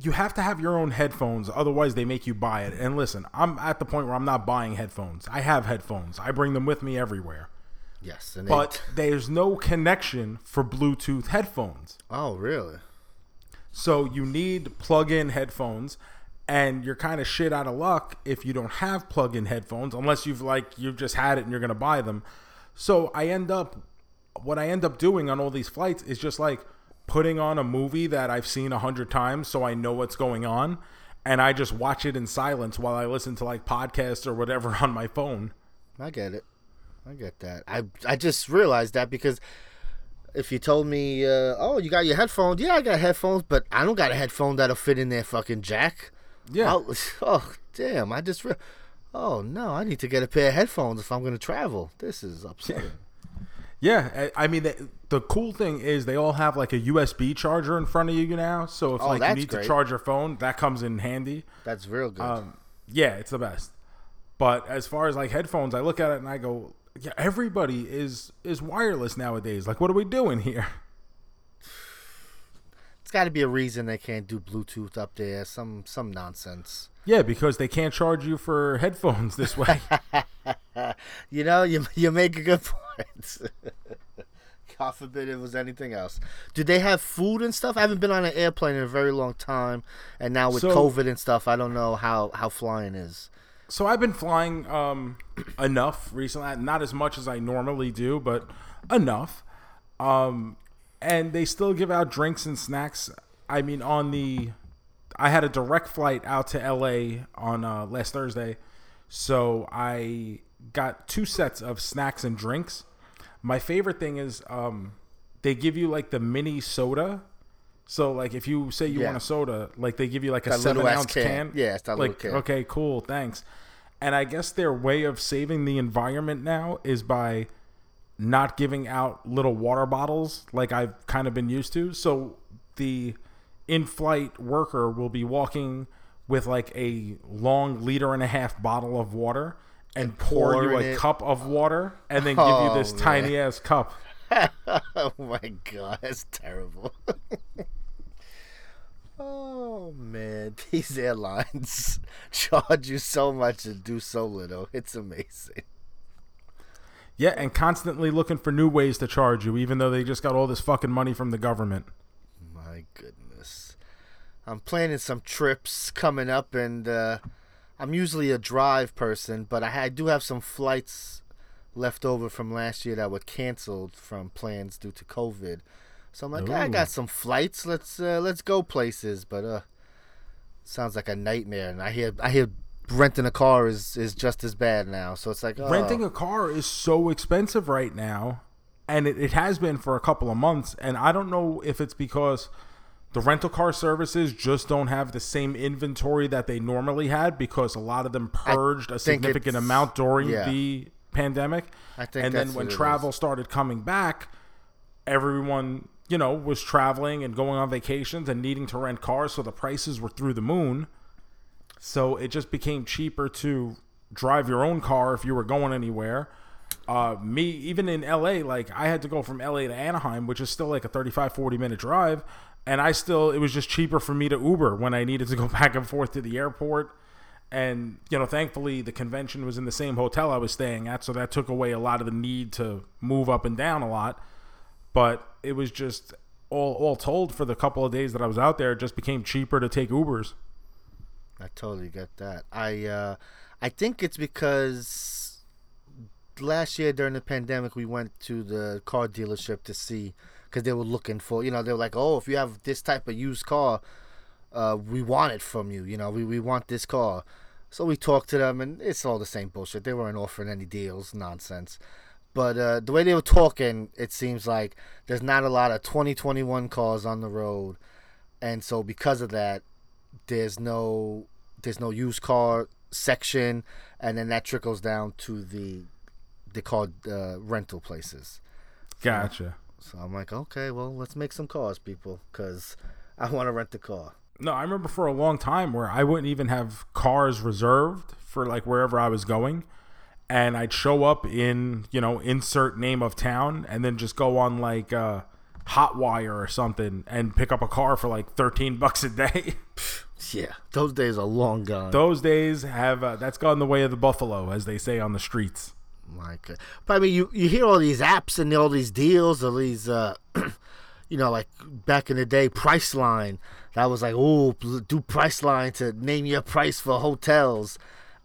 you have to have your own headphones. Otherwise, they make you buy it. And listen, I'm at the point where I'm not buying headphones. I have headphones. I bring them with me everywhere. Yes, and But there's no connection for Bluetooth headphones. oh really? So you need plug-in headphones, and you're kind of shit out of luck if you don't have plug-in headphones, unless you've like you've just had it and you're gonna buy them. So I end up, what I end up doing on all these flights is just like putting on a movie that I've seen a hundred times, so I know what's going on, and I just watch it in silence while I listen to like podcasts or whatever on my phone. I get it. I get that. I I just realized that because if you told me, uh, oh, you got your headphones, yeah, I got headphones, but I don't got a headphone that'll fit in their fucking jack. Yeah. I'll- oh, damn! I just, re- oh no, I need to get a pair of headphones if I'm gonna travel. This is upsetting. Yeah, I I mean the, the cool thing is they all have like a USB charger in front of you now. So if Oh, like you need great. to charge your phone, that comes in handy. That's real good. Um, yeah, it's the best. But as far as like headphones, I look at it and I go, yeah, everybody is is wireless nowadays. Like, what are we doing here? It's got to be a reason they can't do Bluetooth up there. Some some nonsense. Yeah, because they can't charge you for headphones this way. You know, you you make a good point. God forbid it was anything else. Do they have food and stuff? I haven't been on an airplane in a very long time, and now with So- COVID and stuff, I don't know how how flying is. so I've been flying um, enough recently, not as much as I normally do, but enough. Um, and they still give out drinks and snacks. I mean, on the, I had a direct flight out to LA on uh, last Thursday, so I got two sets of snacks and drinks. My favorite thing is um, they give you like the mini soda. So like if you say you Yeah. want a soda, like they give you like a That seven little ounce can. can. Yeah, it's that little like can. okay, cool, thanks. And I guess their way of saving the environment now is by not giving out little water bottles like I've kind of been used to. So the in-flight worker will be walking with like a long liter and a half bottle of water and, pour you a it. cup of water and then give you Oh, this man. tiny ass cup. oh my god, that's terrible. oh man, these airlines charge you so much and do so little. It's amazing. Yeah, and constantly looking for new ways to charge you, even though they just got all this fucking money from the government. My goodness. I'm planning some trips coming up, and uh, I'm usually a drive person, but I, I do have some flights left over from last year that were canceled from plans due to COVID. So I'm like, I got some flights. Let's uh, let's go places, but uh, sounds like a nightmare. And I hear I hear renting a car is is just as bad now. So it's like oh, Renting a car is so expensive right now, and it, it has been for a couple of months. And I don't know if it's because the rental car services just don't have the same inventory that they normally had because a lot of them purged a significant amount during yeah. the pandemic. I think and then when travel is. started coming back, everyone, you know, was traveling and going on vacations and needing to rent cars, so the prices were through the moon. So it just became cheaper to drive your own car if you were going anywhere. Uh, me, even in LA, like I had to go from LA to Anaheim, which is still like a 35, 40 minute drive. And I still, it was just cheaper for me to Uber when I needed to go back and forth to the airport. And, you know, thankfully the convention was in the same hotel I was staying at. So that took away a lot of the need to move up and down a lot. But it was just all, all told for the couple of days that I was out there, it just became cheaper to take Ubers. I totally get that. I uh, I think it's because last year during the pandemic we went to the car dealership to see because they were looking for you know they were like oh if you have this type of used car, uh, we want it from you. You know we we want this car. So we talked to them and it's all the same bullshit. They weren't offering any deals, nonsense. But uh, the way they were talking, it seems like there's not a lot of 2021 cars on the road, and so because of that, there's no there's no used car section, and then that trickles down to the they called uh, rental places. Gotcha. So I'm like, okay, well, let's make some cars, people, because I want to rent the car. No, I remember for a long time where I wouldn't even have cars reserved for like wherever I was going. And I'd show up in, you know, insert name of town and then just go on like uh, Hotwire or something and pick up a car for like 13 bucks a day. Yeah, those days are long gone. Those days have, uh, that's gone the way of the buffalo, as they say on the streets. My God. But I mean, you, you hear all these apps and all these deals, all these, uh, you know, like back in the day, Priceline. That was like, oh, do Priceline to name your price for hotels.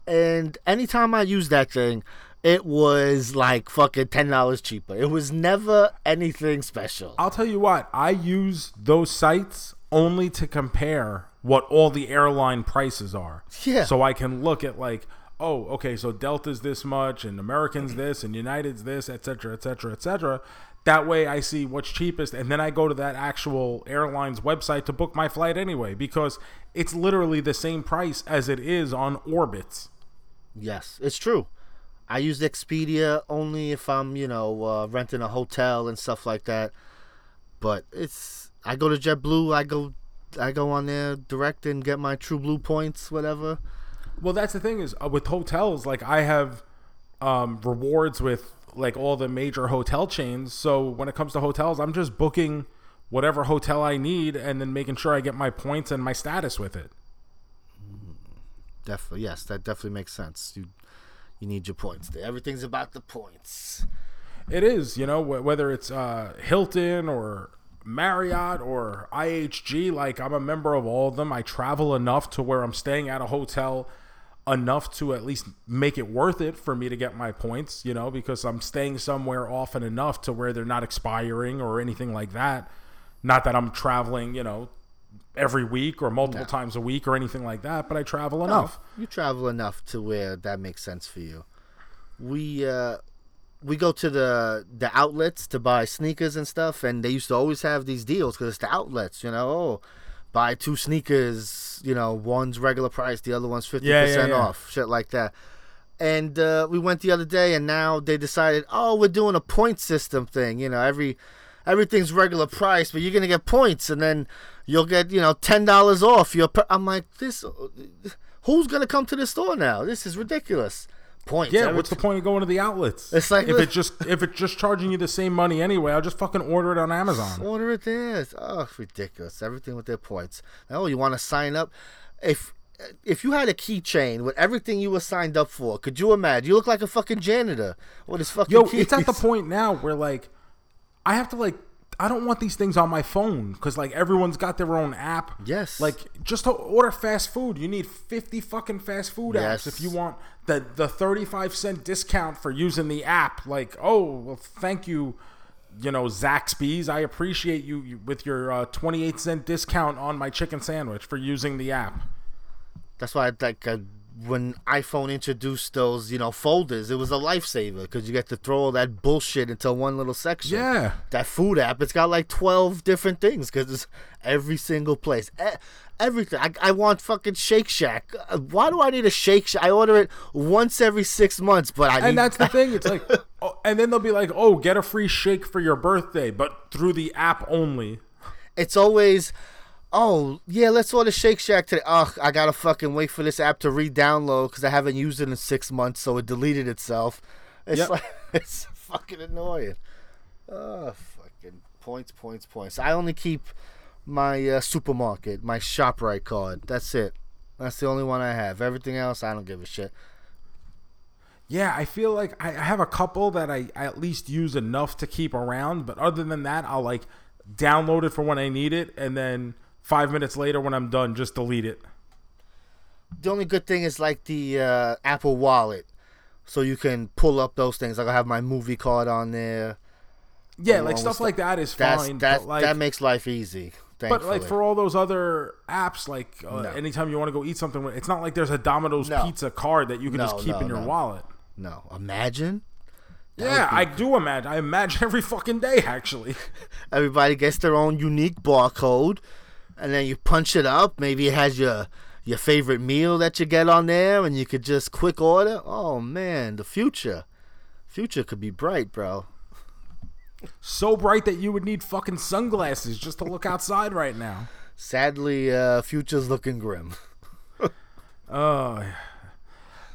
And anytime I used that thing, it was like fucking ten dollars cheaper. It was never anything special. I'll tell you what, I use those sites only to compare what all the airline prices are. Yeah. So I can look at like, oh, okay, so Delta's this much and American's this and United's this, et cetera, et cetera, et cetera. That way I see what's cheapest and then I go to that actual airline's website to book my flight anyway because it's literally the same price as it is on Orbitz. Yes, it's true. I use Expedia only if I'm, you know, uh, renting a hotel and stuff like that. But it's I go to JetBlue, I go I go on there direct and get my True Blue points, whatever. Well, that's the thing is uh, with hotels, like I have um, rewards with like all the major hotel chains. So when it comes to hotels, I'm just booking whatever hotel I need and then making sure I get my points and my status with it. Definitely, yes, that definitely makes sense. You you need your points. Everything's about the points. It is, you know, wh- whether it's uh, Hilton or Marriott or IHG, like I'm a member of all of them. I travel enough to where I'm staying at a hotel enough to at least make it worth it for me to get my points, you know, because I'm staying somewhere often enough to where they're not expiring or anything like that. Not that I'm traveling, you know, every week or multiple times a week or anything like that, but I travel enough. You travel enough to where that makes sense for you. We uh we go to the the outlets to buy sneakers and stuff, and they used to always have these deals because it's the outlets, you know. Oh, buy two sneakers, you know, one's regular price, the other one's fifty Yeah, yeah, percent yeah. off, shit like that. And uh, we went the other day, and now they decided, oh, we're doing a point system thing. You know, every everything's regular price, but you're gonna get points, and then you'll get you know ten dollars off your. Per-. I'm like, this. Who's gonna come to the store now? This is ridiculous. Points. Yeah, every- what's the point of going to the outlets? It's like- if it just if it's just charging you the same money anyway, I'll just fucking order it on Amazon. Order it there. It's- Oh, it's ridiculous. Everything with their points. Oh, you want to sign up? If if you had a keychain with everything you were signed up for, could you imagine? You look like a fucking janitor with his fucking Yo, keys. it's at the point now where like I have to like I don't want these things on my phone because like everyone's got their own app. Yes. Like just to order fast food, you need fifty fucking fast food Yes. apps if you want the the thirty five cent discount for using the app. Like, oh well, thank you. You know, Zaxby's. I appreciate you, you with your uh, twenty eight cent discount on my chicken sandwich for using the app. That's why, like, uh, when iPhone introduced those, you know, folders, it was a lifesaver because you get to throw all that bullshit into one little section. Yeah. That food app, it's got like twelve different things because it's every single place, everything. I, I want fucking Shake Shack. Uh, Why do I need a Shake Shack? I order it once every six months, but I need. And that's the thing. It's like, oh, and then they'll be like, "Oh, get a free shake for your birthday, but through the app only." it's always, oh yeah, let's order Shake Shack today. Ugh, I gotta fucking wait for this app to re-download because I haven't used it in six months, so it deleted itself. It's Yep. like it's fucking annoying. Oh, fucking points, points, points. I only keep my uh, supermarket, my Shoprite card. That's it. That's the only one I have. Everything else, I don't give a shit. Yeah, I feel like I have a couple that I, I at least use enough to keep around, but other than that, I'll like download it for when I need it, and then five minutes later when I'm done, just delete it. The only good thing is like the uh, Apple Wallet, so you can pull up those things. Like I have my movie card on there. Yeah, like stuff like that is That's fine. that but like, that makes life easy. but like for all those other apps, like uh, No. anytime you want to go eat something, it's not like there's a Domino's No. pizza card that you can just keep no, in your no. wallet. no, imagine Yeah, I do imagine. I imagine every fucking day, actually. everybody gets their own unique barcode, and then you punch it up. Maybe it has your your favorite meal that you get on there, and you could just quick order. Oh man, the future, future could be bright, bro. so bright that you would need fucking sunglasses just to look outside right now. Sadly, uh, future's looking grim. Oh, yeah.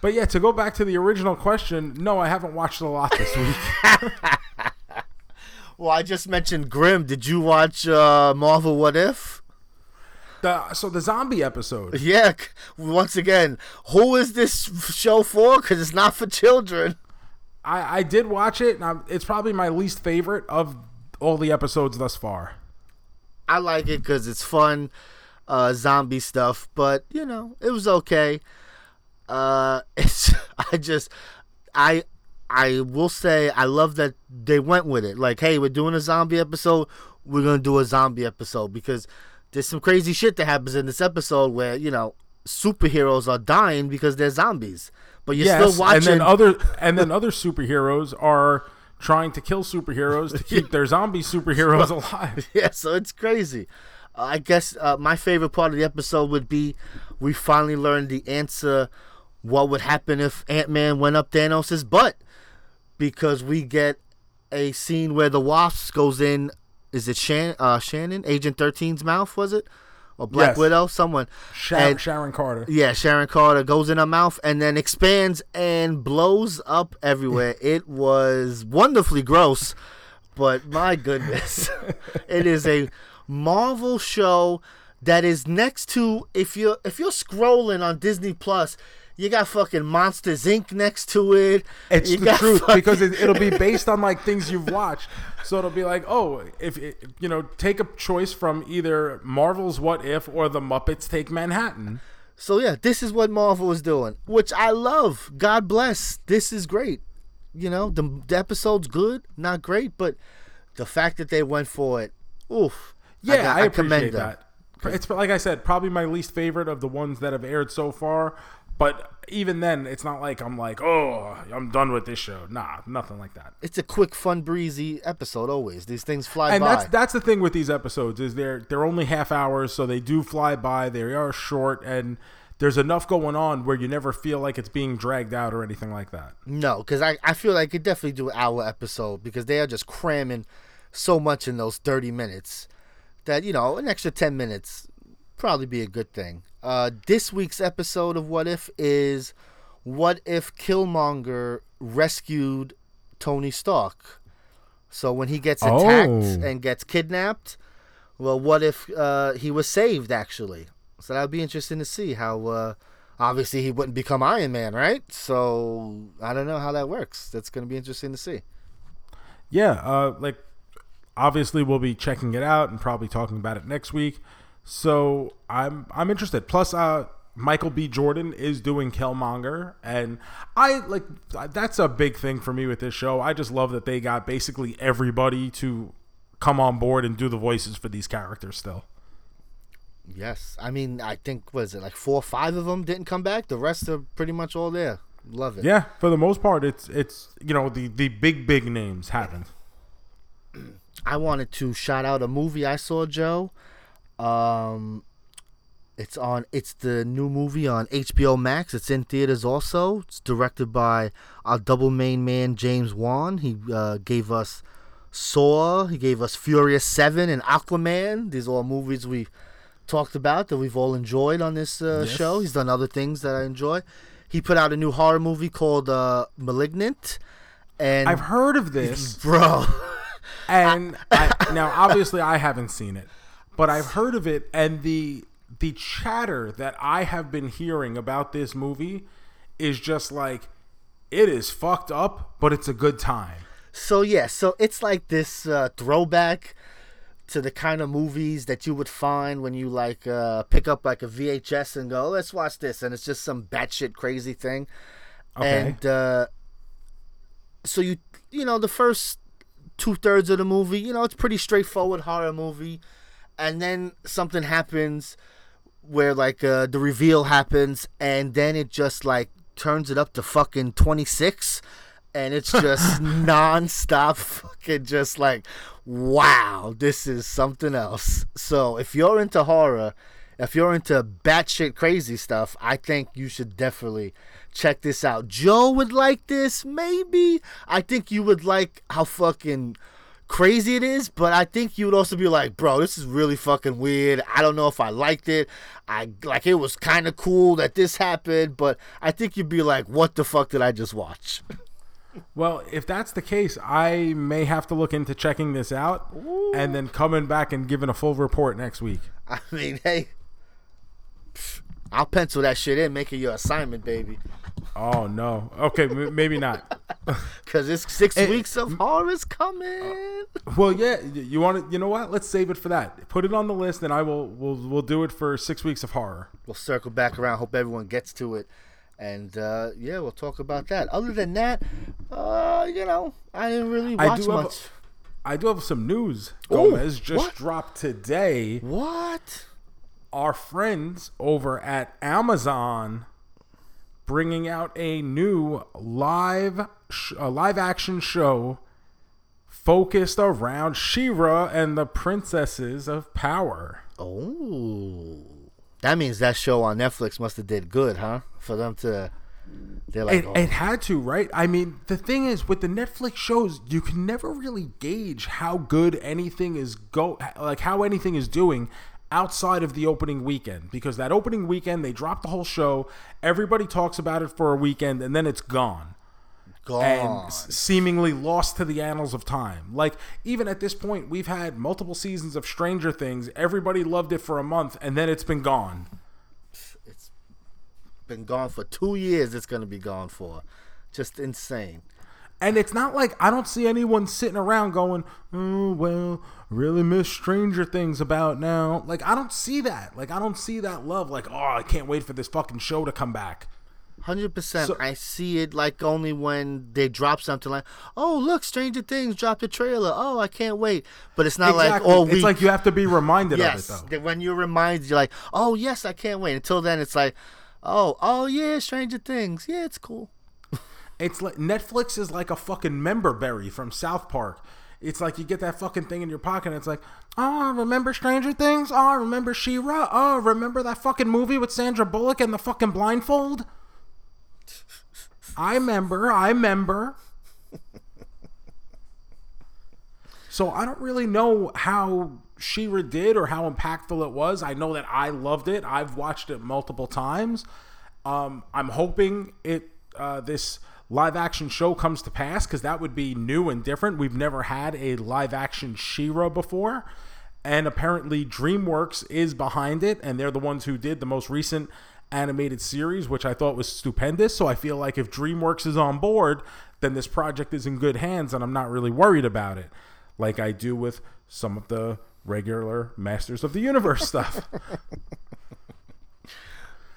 but yeah. To go back to the original question, no, I haven't watched a lot this week. Well, I just mentioned grim. Did you watch uh, Marvel What If? The, so the zombie episode. Yeah. Once again, who is this show for? Because it's not for children. I, I did watch it, and I'm, it's probably my least favorite of all the episodes thus far. I like it because it's fun, uh, zombie stuff. But you know, it was okay. Uh, it's I just I I will say I love that they went with it. Like, hey, we're doing a zombie episode. We're gonna do a zombie episode because there's some crazy shit that happens in this episode where you know superheroes are dying because they're zombies. But you're Yes, still watching. and then other and then other superheroes are trying to kill superheroes to keep their zombie superheroes alive. yeah, so it's crazy. Uh, I guess uh, my favorite part of the episode would be we finally learned the answer. What would happen if Ant Man went up Thanos' butt? Because we get a scene where the Wasp goes in. Is it Shan- uh, Shannon, Agent 13's mouth? Was it? or Black Yes. Widow, someone. Sharon, and- Sharon Carter. yeah, Sharon Carter goes in her mouth and then expands and blows up everywhere. it was wonderfully gross, but my goodness, it is a Marvel show that is next to if you if you're scrolling on Disney Plus. You got fucking Monsters Inc. next to it. It's you the truth fucking- because it, it'll be based on like things you've watched. So it'll be like, oh, if it, you know, take a choice from either Marvel's What If or the Muppets Take Manhattan. So yeah, this is what Marvel is doing, which I love. God bless. This is great. You know, the, the episode's good, not great, but the fact that they went for it, oof. Yeah, got- I, commend appreciate them. that. It's like I said, probably my least favorite of the ones that have aired so far. But even then, it's not like I'm like, oh, I'm done with this show. Nah, nothing like that. It's a quick, fun, breezy episode. Always these things fly and by. that's that's the thing with these episodes is they're they're only half hours, so they do fly by. They are short, and there's enough going on where you never feel like it's being dragged out or anything like that. no, because I I feel like it definitely do an hour episode because they are just cramming so much in those thirty minutes that you know an extra ten minutes probably be a good thing. Uh, this week's episode of What If is what if Killmonger rescued Tony Stark? So when he gets attacked Oh. and gets kidnapped, well, what if uh, he was saved actually? So that would be interesting to see how. Uh, obviously, he wouldn't become Iron Man, right? So I don't know how that works. That's going to be interesting to see. Yeah, uh, like obviously we'll be checking it out and probably talking about it next week. So I'm I'm interested. Plus, uh, Michael B. Jordan is doing Killmonger, and I like that's a big thing for me with this show. I just love that they got basically everybody to come on board and do the voices for these characters still. Yes, I mean, I think was it like four or five of them didn't come back. The rest are pretty much all there. Love it. Yeah, for the most part, it's it's you know the the big big names haven't. I wanted to shout out a movie I saw, Joe. Um, it's on. It's the new movie on HBO Max. It's in theaters also. It's directed by our double main man James Wan. He uh, gave us Saw. He gave us Furious Seven and Aquaman. These are all movies we talked about that we've all enjoyed on this uh, Yes. show. He's done other things that I enjoy. He put out a new horror movie called uh, *Malignant*, and I've heard of this. bro. and I, now obviously I haven't seen it, but I've heard of it, and the the chatter that I have been hearing about this movie is just like it is fucked up, but it's a good time. So yeah, so it's like this uh, throwback to the kind of movies that you would find when you like uh, pick up like a VHS and go, "Let's watch this," and it's just some batshit crazy thing. Okay. And uh, so you you know the first two thirds of the movie, you know, it's pretty straightforward horror movie, and then something happens where like uh, the reveal happens, and then it just like turns it up to fucking twenty six, and it's just nonstop, fucking just like, wow, this is something else. So if you're into horror, if you're into batshit crazy stuff, I think you should definitely check this out. Joe would like this, maybe. I think you would like how fucking crazy it is, but I think you would also be like, bro, this is really fucking weird. I don't know if I liked it. I like it was kind of cool that this happened, but I think you'd be like, what the fuck did I just watch? Well, if that's the case, I may have to look into checking this out and then coming back and giving a full report next week. I mean, hey, I'll pencil that shit in, make it your assignment, baby. Oh no. Okay, m- maybe not. Cause it's six Eh, weeks of horror is coming. Well, yeah, you want to, you know what? Let's save it for that. Put it on the list, and I will. We'll we'll do it for six weeks of horror. We'll circle back around. Hope everyone gets to it, and uh, yeah, we'll talk about that. Other than that, uh, you know, I didn't really I watch much. I do have some news. Ooh, Gomez just what? dropped today. What? Our friends over at Amazon bringing out a new live sh- a live action show focused around She-Ra and the princesses of power. Oh, that means that show on Netflix must have did good, huh? For them to, they're like, It, oh, it had to, right? I mean, the thing is, with the Netflix shows, you can never really gauge how good anything is go, like how anything is doing, outside of the opening weekend because that opening weekend they drop the whole show, everybody talks about it for a weekend, and then it's gone Gone. and s- seemingly lost to the annals of time. Like even at this point, we've had multiple seasons of Stranger Things. Everybody loved it for a month, and then it's been gone. it's been gone for two years. It's gonna be gone for. Just insane. And it's not like I don't see anyone sitting around going, "Oh well, really miss Stranger Things about now." Like I don't see that. Like I don't see that love. Like oh, I can't wait for this fucking show to come back. Hundred percent. So- I see it like only when they drop something like, "Oh, look, Stranger Things dropped a trailer. Oh, I can't wait." But it's not like all week. Oh, it's like you have to be reminded yes, of it though. when you're reminded, you're like, "Oh, yes, I can't wait." Until then, it's like, "Oh, oh yeah, Stranger Things. Yeah, it's cool." It's like Netflix is like a fucking member berry from South Park. It's like you get that fucking thing in your pocket and it's like, oh, remember Stranger Things? Oh, remember She-Ra? Oh, remember that fucking movie with Sandra Bullock and the fucking blindfold? I remember, I remember. So I don't really know how She-Ra did or how impactful it was. I know that I loved it. I've watched it multiple times. Um, I'm hoping it uh, this live action show comes to pass because that would be new and different. We've never had a live action She-Ra before, and apparently DreamWorks is behind it, and they're the ones who did the most recent animated series, which I thought was stupendous. So I feel like if DreamWorks is on board, then this project is in good hands, and I'm not really worried about it, like I do with some of the regular Masters of the Universe stuff.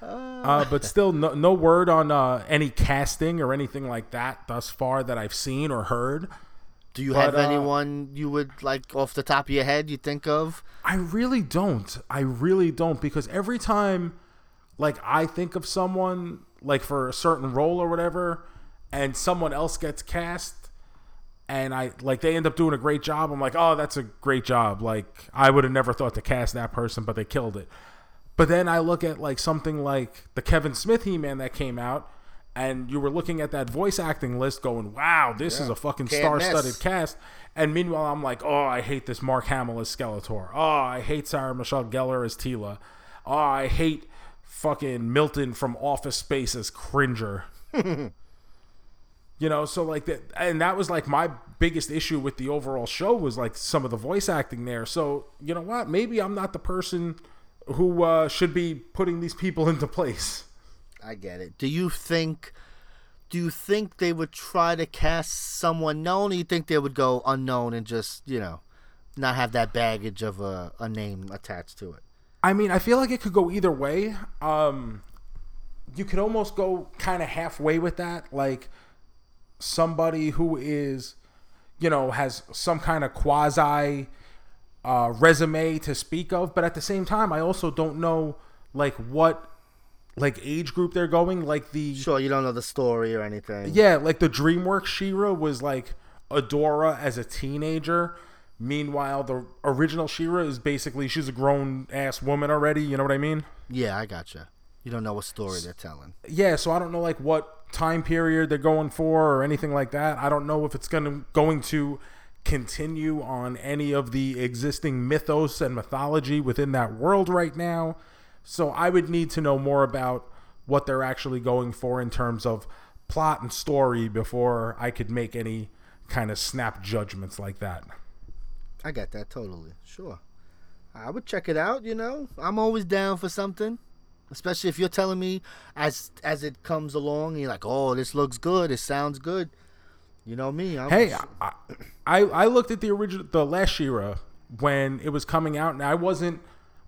Uh, but still, no, no word on uh, any casting or anything like that thus far that I've seen or heard. Do you But, have uh, anyone you would like off the top of your head you think of? I really don't. I really don't because every time, like, I think of someone, like, for a certain role or whatever, and someone else gets cast, and I, like, they end up doing a great job, I'm like, oh, that's a great job. Like, I would have never thought to cast that person, but they killed it. But then I look at, like, something like the Kevin Smith He Man that came out, and you were looking at that voice acting list going, wow, this is a fucking star studded cast. And meanwhile, I'm like, oh, I hate this Mark Hamill as Skeletor. Oh, I hate Sarah Michelle Gellar as Teela. Oh, I hate fucking Milton from Office Space as Cringer. you know, so like that, and that was like my biggest issue with the overall show was like some of the voice acting there. So you know what? Maybe I'm not the person who uh, should be putting these people into place. I get it. Do you think do you think they would try to cast someone known or you think they would go unknown and just, you know, not have that baggage of a, a name attached to it? I mean, I feel like it could go either way. Um, you could almost go kind of halfway with that, like somebody who is, you know, has some kind of quasi uh, resume to speak of, but at the same time, I also don't know like what like age group they're going. Like the Sure, you don't know the story or anything. yeah, like the DreamWorks She-Ra was like Adora as a teenager. Meanwhile, the original She-Ra is basically she's a grown ass woman already. You know what I mean? Yeah, I gotcha. You don't know what story they're telling. Yeah, so I don't know like what time period they're going for or anything like that. I don't know if it's gonna going to continue on any of the existing mythos and mythology within that world right now. So I would need to know more about what they're actually going for in terms of plot and story before I could make any kind of snap judgments like that. I get that totally. Sure. I would check it out, you know. I'm always down for something. Especially if you're telling me as as it comes along, you're like, "Oh, this looks good. It sounds good." You know me. I'm, Hey, I, I I looked at the original the last She-Ra when it was coming out, and I wasn't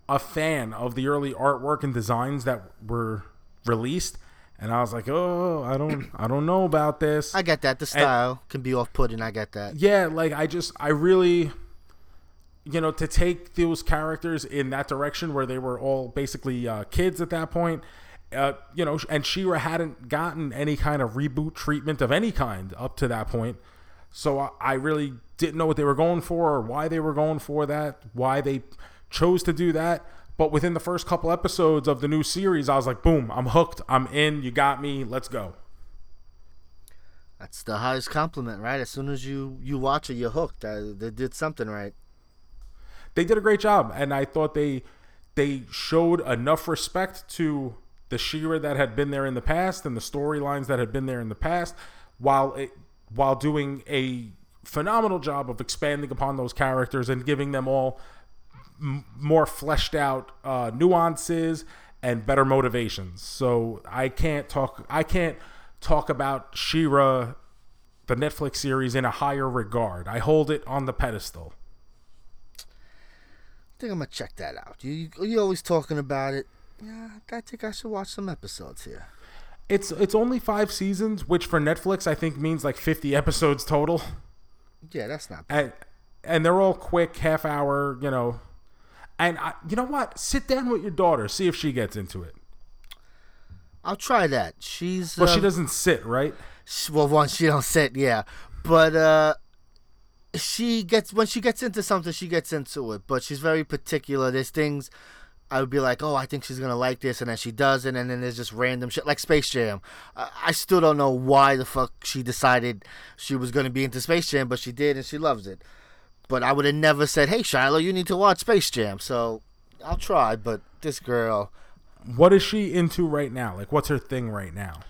a fan of the early artwork and designs that were released, and I was like, oh, I don't I don't know about this. I get that. The style can be off-putting. I get that. yeah, like I just I really you know to take those characters in that direction where they were all basically uh, kids at that point uh, you know and She-Ra hadn't gotten any kind of reboot treatment of any kind up to that point so I, I really didn't know what they were going for or why they were going for that why they chose to do that but within the first couple episodes of the new series I was like boom I'm hooked I'm in you got me let's go That's the highest compliment, right? As soon as you you watch it, you're hooked. Uh, they did something right. they did a great job and i thought they they showed enough respect to the She-Ra that had been there in the past and the storylines that had been there in the past, while it, while doing a phenomenal job of expanding upon those characters and giving them all m- more fleshed out uh, nuances and better motivations. So I can't talk. I can't talk about She-Ra, the Netflix series, in a higher regard. I hold it on the pedestal. I think I'm gonna check that out. You you always talking about it. Yeah, I think I should watch some episodes here. It's it's only five seasons, which for Netflix I think means like fifty episodes total, Yeah, that's not bad. and and they're all quick, half hour, you know. And I, you know what? Sit down with your daughter, see if she gets into it. I'll try that. She's Well, she uh, doesn't sit, right? Sh- well one she don't sit yeah but uh she gets when she gets into something she gets into it but she's very particular there's things i would be like oh i think she's gonna like this and then she doesn't and then there's just random shit like space jam i, I still don't know why the fuck she decided she was gonna be into space jam but she did and she loves it but i would have never said hey shiloh you need to watch space jam so i'll try but this girl What is she into right now? Like, what's her thing right now?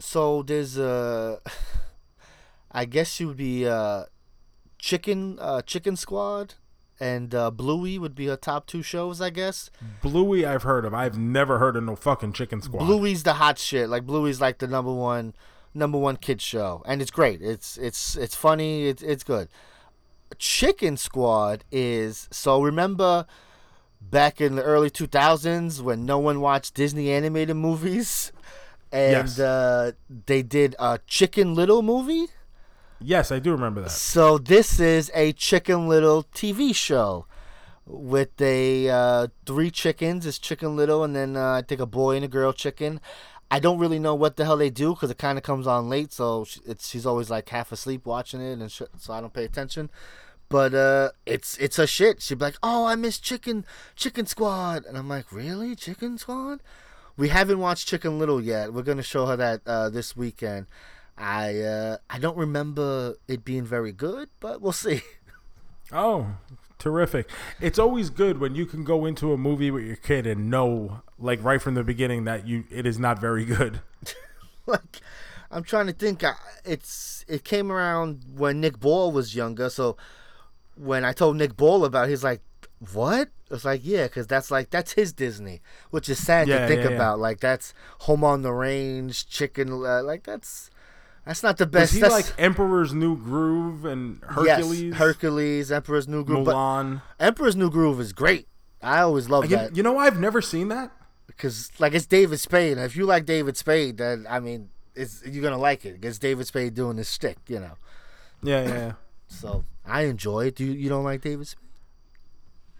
So there's uh I guess she would be uh Chicken uh Chicken Squad and uh Bluey would be her top two shows, I guess. Bluey, I've heard of. I've never heard of no fucking Chicken Squad. Bluey's the hot shit. Like Bluey's like the number one number one kid show. And it's great. It's it's it's funny, it's it's good. Chicken Squad is so remember back in the early 2000s when no one watched Disney animated movies and Yes. uh, they did a Chicken Little movie. Yes, I do remember that. So this is a Chicken Little TV show with a uh, three chickens. It's Chicken Little, and then uh, I think a boy and a girl chicken. I don't really know what the hell they do because it kind of comes on late, so she's always like half asleep watching it, and sh- so I don't pay attention. But uh, it's it's a shit. She'd be like, "Oh, I miss Chicken Chicken Squad," and I'm like, "Really, Chicken Squad?" We haven't watched Chicken Little yet. We're gonna show her that uh, this weekend. I uh, I don't remember it being very good, but we'll see. Oh, terrific. It's always good when you can go into a movie with your kid and know, like, right from the beginning that you it is not very good. like I'm trying to think. It's it came around when Nick Ball was younger. So when I told Nick Ball about, it, he's like, "What?" It's like, "Yeah, because that's like that's his Disney," which is sad Yeah, to think yeah, yeah. about. Like that's Home on the Range, Chicken. Uh, like that's that's not the best. Was he that's, like Emperor's New Groove and Hercules? Yes, Hercules, Emperor's New Groove. But Mulan. Emperor's New Groove is great. I always love that you know, why I've never seen that. because like it's David Spade. If you like David Spade, then I mean, it's you're gonna like it. It's David Spade doing his stick, you know. Yeah, yeah, yeah. So I enjoy it. Do you, you don't like David Spade?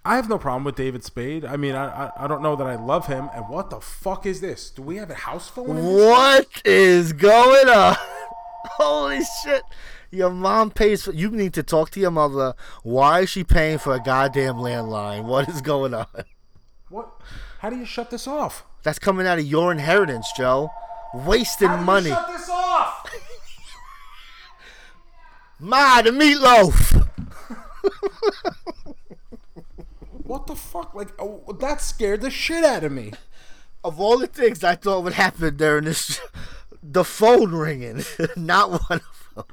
I have no problem with David Spade. I mean, I, I I don't know that I love him. And what the fuck is this? Do we have a house phone? in? What is going on? Holy shit! Your mom pays for. You need to talk to your mother. Why is she paying for a goddamn landline? What is going on? What? How do you shut this off? That's coming out of your inheritance, Joe. Wasting How do you money. shut this off? Ma, the meatloaf. What the fuck? Like, oh, that scared the shit out of me. Of all the things I thought would happen during this, the phone ringing, not one of them.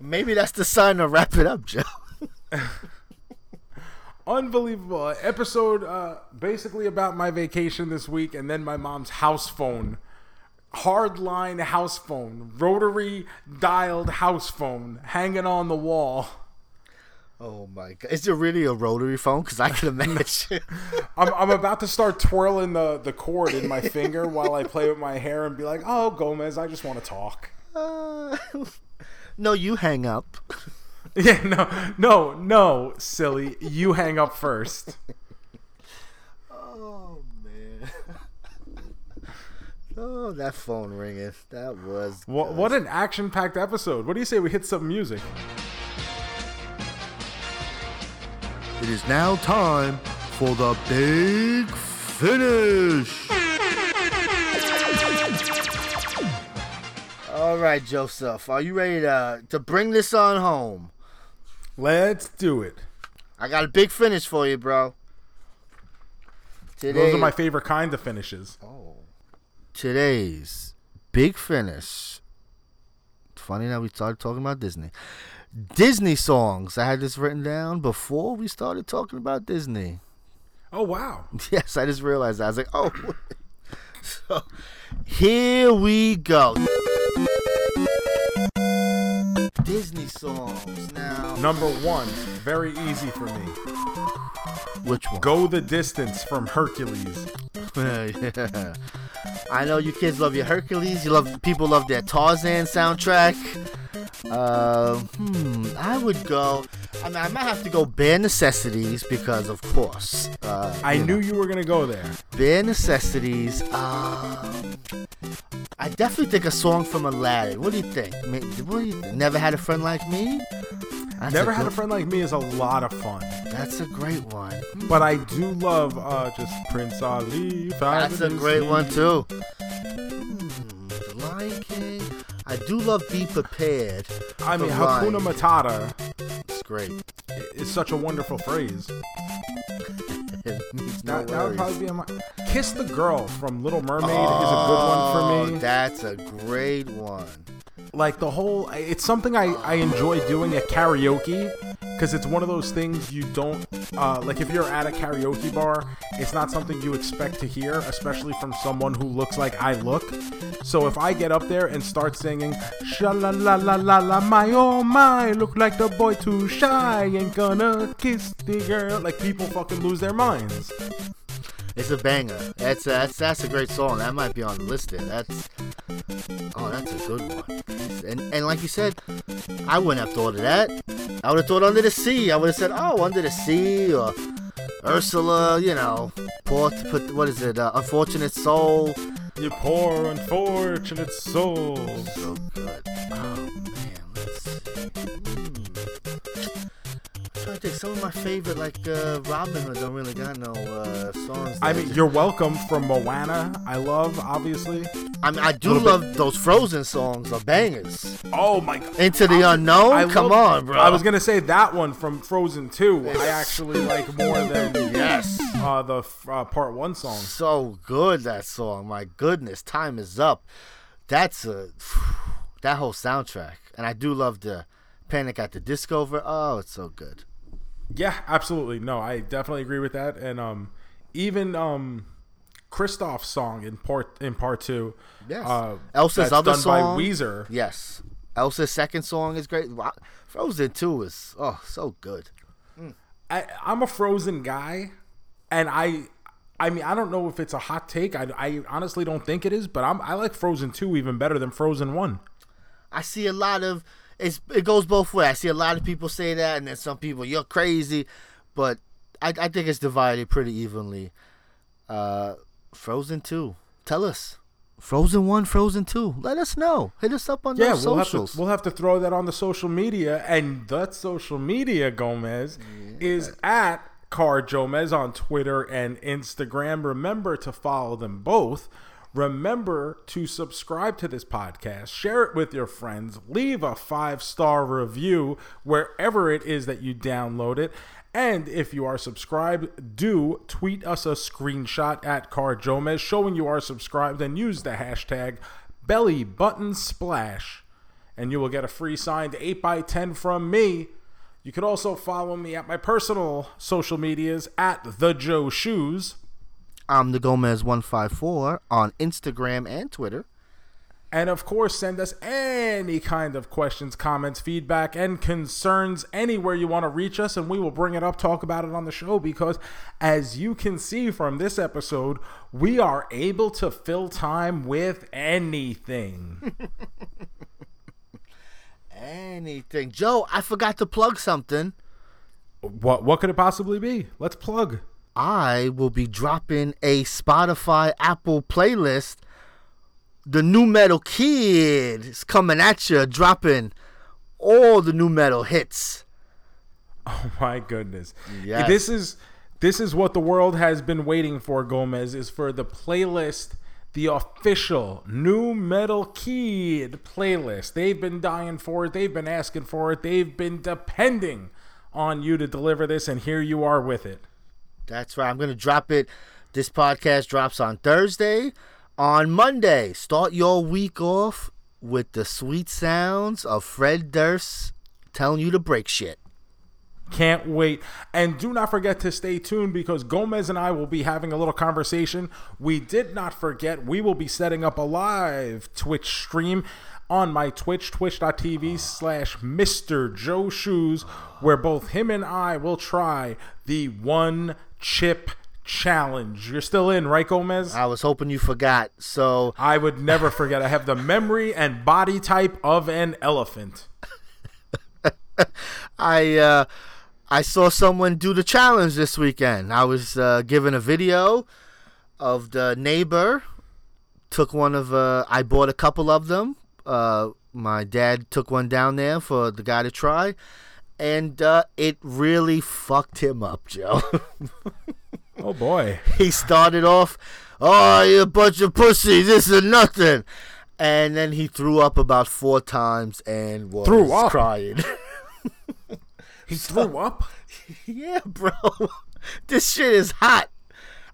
Maybe that's the sign to wrap it up, Joe. Unbelievable episode. Uh, basically about my vacation this week, and then my mom's house phone, hardline house phone, rotary dialed house phone, hanging on the wall. Oh my god! Is it really a rotary phone? Because I can imagine. I'm, I'm about to start twirling the, the cord in my finger while I play with my hair and be like, "Oh, Gomez, I just want to talk." Uh, no, you hang up. Yeah, no, no, no, silly. You hang up first. Oh man. oh, that phone ringing. That was. What, what an action-packed episode. What do you say we hit some music? It is now time for the big finish. All right, Joseph, are you ready to to bring this on home? Let's do it. I got a big finish for you, bro. Today, Those are my favorite kind of finishes. Oh. today's big finish. Funny that we started talking about Disney. Disney songs. I had this written down before we started talking about Disney. Oh wow. Yes, I just realized that. I was like, oh. so, here we go. Disney songs. Now, Number one, very easy for me. which one? Go the distance from Hercules. yeah. I know you kids love your Hercules. You love people love their Tarzan soundtrack. Uh, hmm, I would go. I mean, I might have to go bare necessities because, of course, uh, I you knew know, you were gonna go there. bare necessities. Um, I definitely think a song from Aladdin. What do you think? What do you think? Never had a friend like me. That's Never had a friend like me is a lot of fun. That's a great one. But I do love uh, just Prince Ali. That's a great one too. Hmm, the Lion King. I do love Be Prepared. I mean, Hakuna. Matata It's great. It's such a wonderful phrase. No That, that would probably be on my. Kiss the Girl from Little Mermaid is a good one for Oh, me. That's a great one. Like the whole it's something I, I enjoy doing at karaoke because it's one of those things you don't uh, like if you're at a karaoke bar it's not something you expect to hear especially from someone who looks like I look. So if I get up there and start singing sha la la la la la my oh my look like the boy too shy ain't gonna kiss the girl like people fucking lose their minds It's a banger. That's that's that's a great song. That might be on the list there. That's oh, that's a good one. And and like you said, I wouldn't have thought of that. I would have thought Under the Sea. I would have said, oh, Under the Sea or Ursula. You know, port. Put what is it? Uh, Unfortunate Soul. you poor unfortunate soul So good. Oh man, let's trying to think. Some of my favorite, like uh, Robin Hood, don't really got no uh, songs. I mean you're welcome from Moana I love obviously I mean, I do Little bit- love those Frozen songs. Are bangers. oh my god Into the unknown. I Come love- on, bro. I was gonna say that one from Frozen 2. I actually like more than Yes. uh, the uh, part one song. so good that song. My goodness, time is up. That's a that whole soundtrack, and I do love the Panic at the Disco. Over. oh, it's so good. Yeah, absolutely. No, I definitely agree with that. And um, even um, Kristoff's song in part in part two. Yes. Uh, Elsa's other done song. by Weezer. Yes. Elsa's second song is great. Frozen Two is oh so good. I, I'm a Frozen guy, and I. I mean, I don't know if it's a hot take. I, I honestly don't think it is, but I'm, I like Frozen 2 even better than Frozen 1. I see a lot of it's it goes both ways. I see a lot of people say that, and then some people you're crazy, but I, I think it's divided pretty evenly. Uh, Frozen two, tell us. Frozen one, Frozen two. Let us know. Hit us up on Yeah, those we'll have, to, we'll have to throw that on the social media. And that social media, Gomez, is at CarJoeMeZ on Twitter and Instagram. Remember to follow them both. Remember to subscribe to this podcast, share it with your friends, leave a five star review wherever it is that you download it. And if you are subscribed, do tweet us a screenshot at CarJoeMeZ showing you are subscribed and use the hashtag belly button splash and you will get a free signed 8x10 from me. You can also follow me at my personal social medias at the Joe Shoes. I'm the Gomez one five four on Instagram and Twitter. And of course, send us any kind of questions, comments, feedback, and concerns anywhere you want to reach us, and we will bring it up, talk about it on the show. Because as you can see from this episode, we are able to fill time with anything. Anything, Joe? I forgot to plug something. what what could it possibly be? Let's plug. I will be dropping a Spotify Apple playlist. The New Metal Kid is coming at you, dropping all the nu metal hits. Oh my goodness. Yes. This is this is what the world has been waiting for, Gomez, is for the playlist, the official New Metal Kid playlist. They've been dying for it, they've been asking for it, they've been depending on you to deliver this, and here you are with it. That's right. I'm going to drop it. This podcast drops on Thursday. On Monday, start your week off with the sweet sounds of Fred Durst telling you to break shit. Can't wait. And do not forget to stay tuned because Gomez and I will be having a little conversation. We did not forget, we will be setting up a live Twitch stream on my Twitch, twitch.tv slash Mr. Joe Shoes, where both him and I will try the one chip challenge. You're still in, right, Gomez? I was hoping you forgot. So I would never forget. I have the memory and body type of an elephant. I uh, I saw someone do the challenge this weekend. I was uh, given a video of the neighbor. Took one of uh, I bought a couple of them. Uh, my dad took one down there for the guy to try, and uh, it really fucked him up, Joe. Oh boy. he started off, "Oh, you bunch of pussy! This is nothing," and then he threw up about four times and was Threw up? crying. He threw up? Yeah, bro. This shit is hot.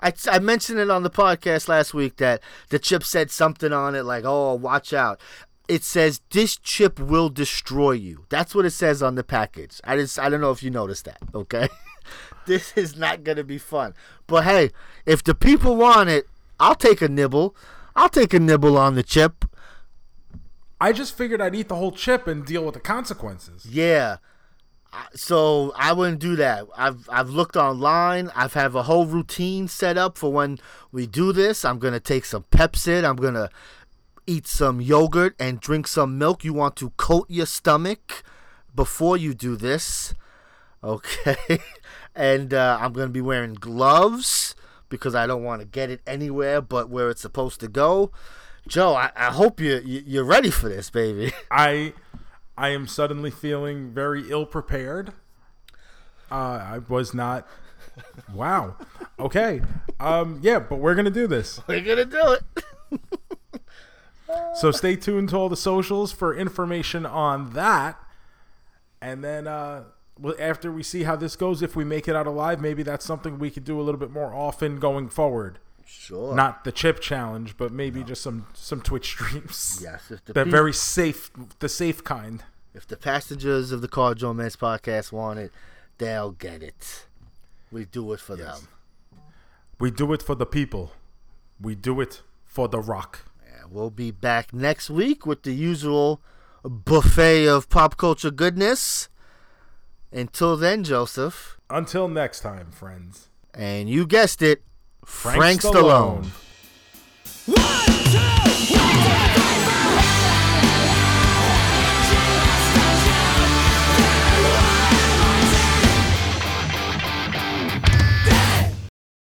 I, I mentioned it on the podcast last week that the chip said something on it like, oh, watch out. It says, this chip will destroy you. That's what it says on the package. I just, I don't know if you noticed that, okay? this is not going to be fun. But hey, if the people want it, I'll take a nibble. I'll take a nibble on the chip. I just figured I'd eat the whole chip and deal with the consequences. Yeah. So I wouldn't do that. I've I've looked online. I've have a whole routine set up for when we do this. I'm gonna take some Pepcid. I'm gonna eat some yogurt and drink some milk. You want to coat your stomach before you do this, okay? and uh, I'm gonna be wearing gloves because I don't want to get it anywhere but where it's supposed to go. Joe, I, I hope you, you you're ready for this, baby. I I am suddenly feeling very ill prepared. Uh, I was not. Wow. Okay. Um. Yeah, but we're gonna do this. We're gonna do it. So stay tuned to all the socials for information on that. And then uh, after we see how this goes, if we make it out alive, maybe that's something we could do a little bit more often going forward. Sure. Not the chip challenge, but maybe just some some Twitch streams. Yes, if the, They're peop- very safe, the safe kind. if the passengers of the CarJoeMeZ podcast want it, they'll get it. We do it for them. We do it for the people. We do it for the rock. We'll be back next week with the usual buffet of pop culture goodness. Until then, Joseph, Until next time, friends. and you guessed it, Frank, Stallone. Stallone.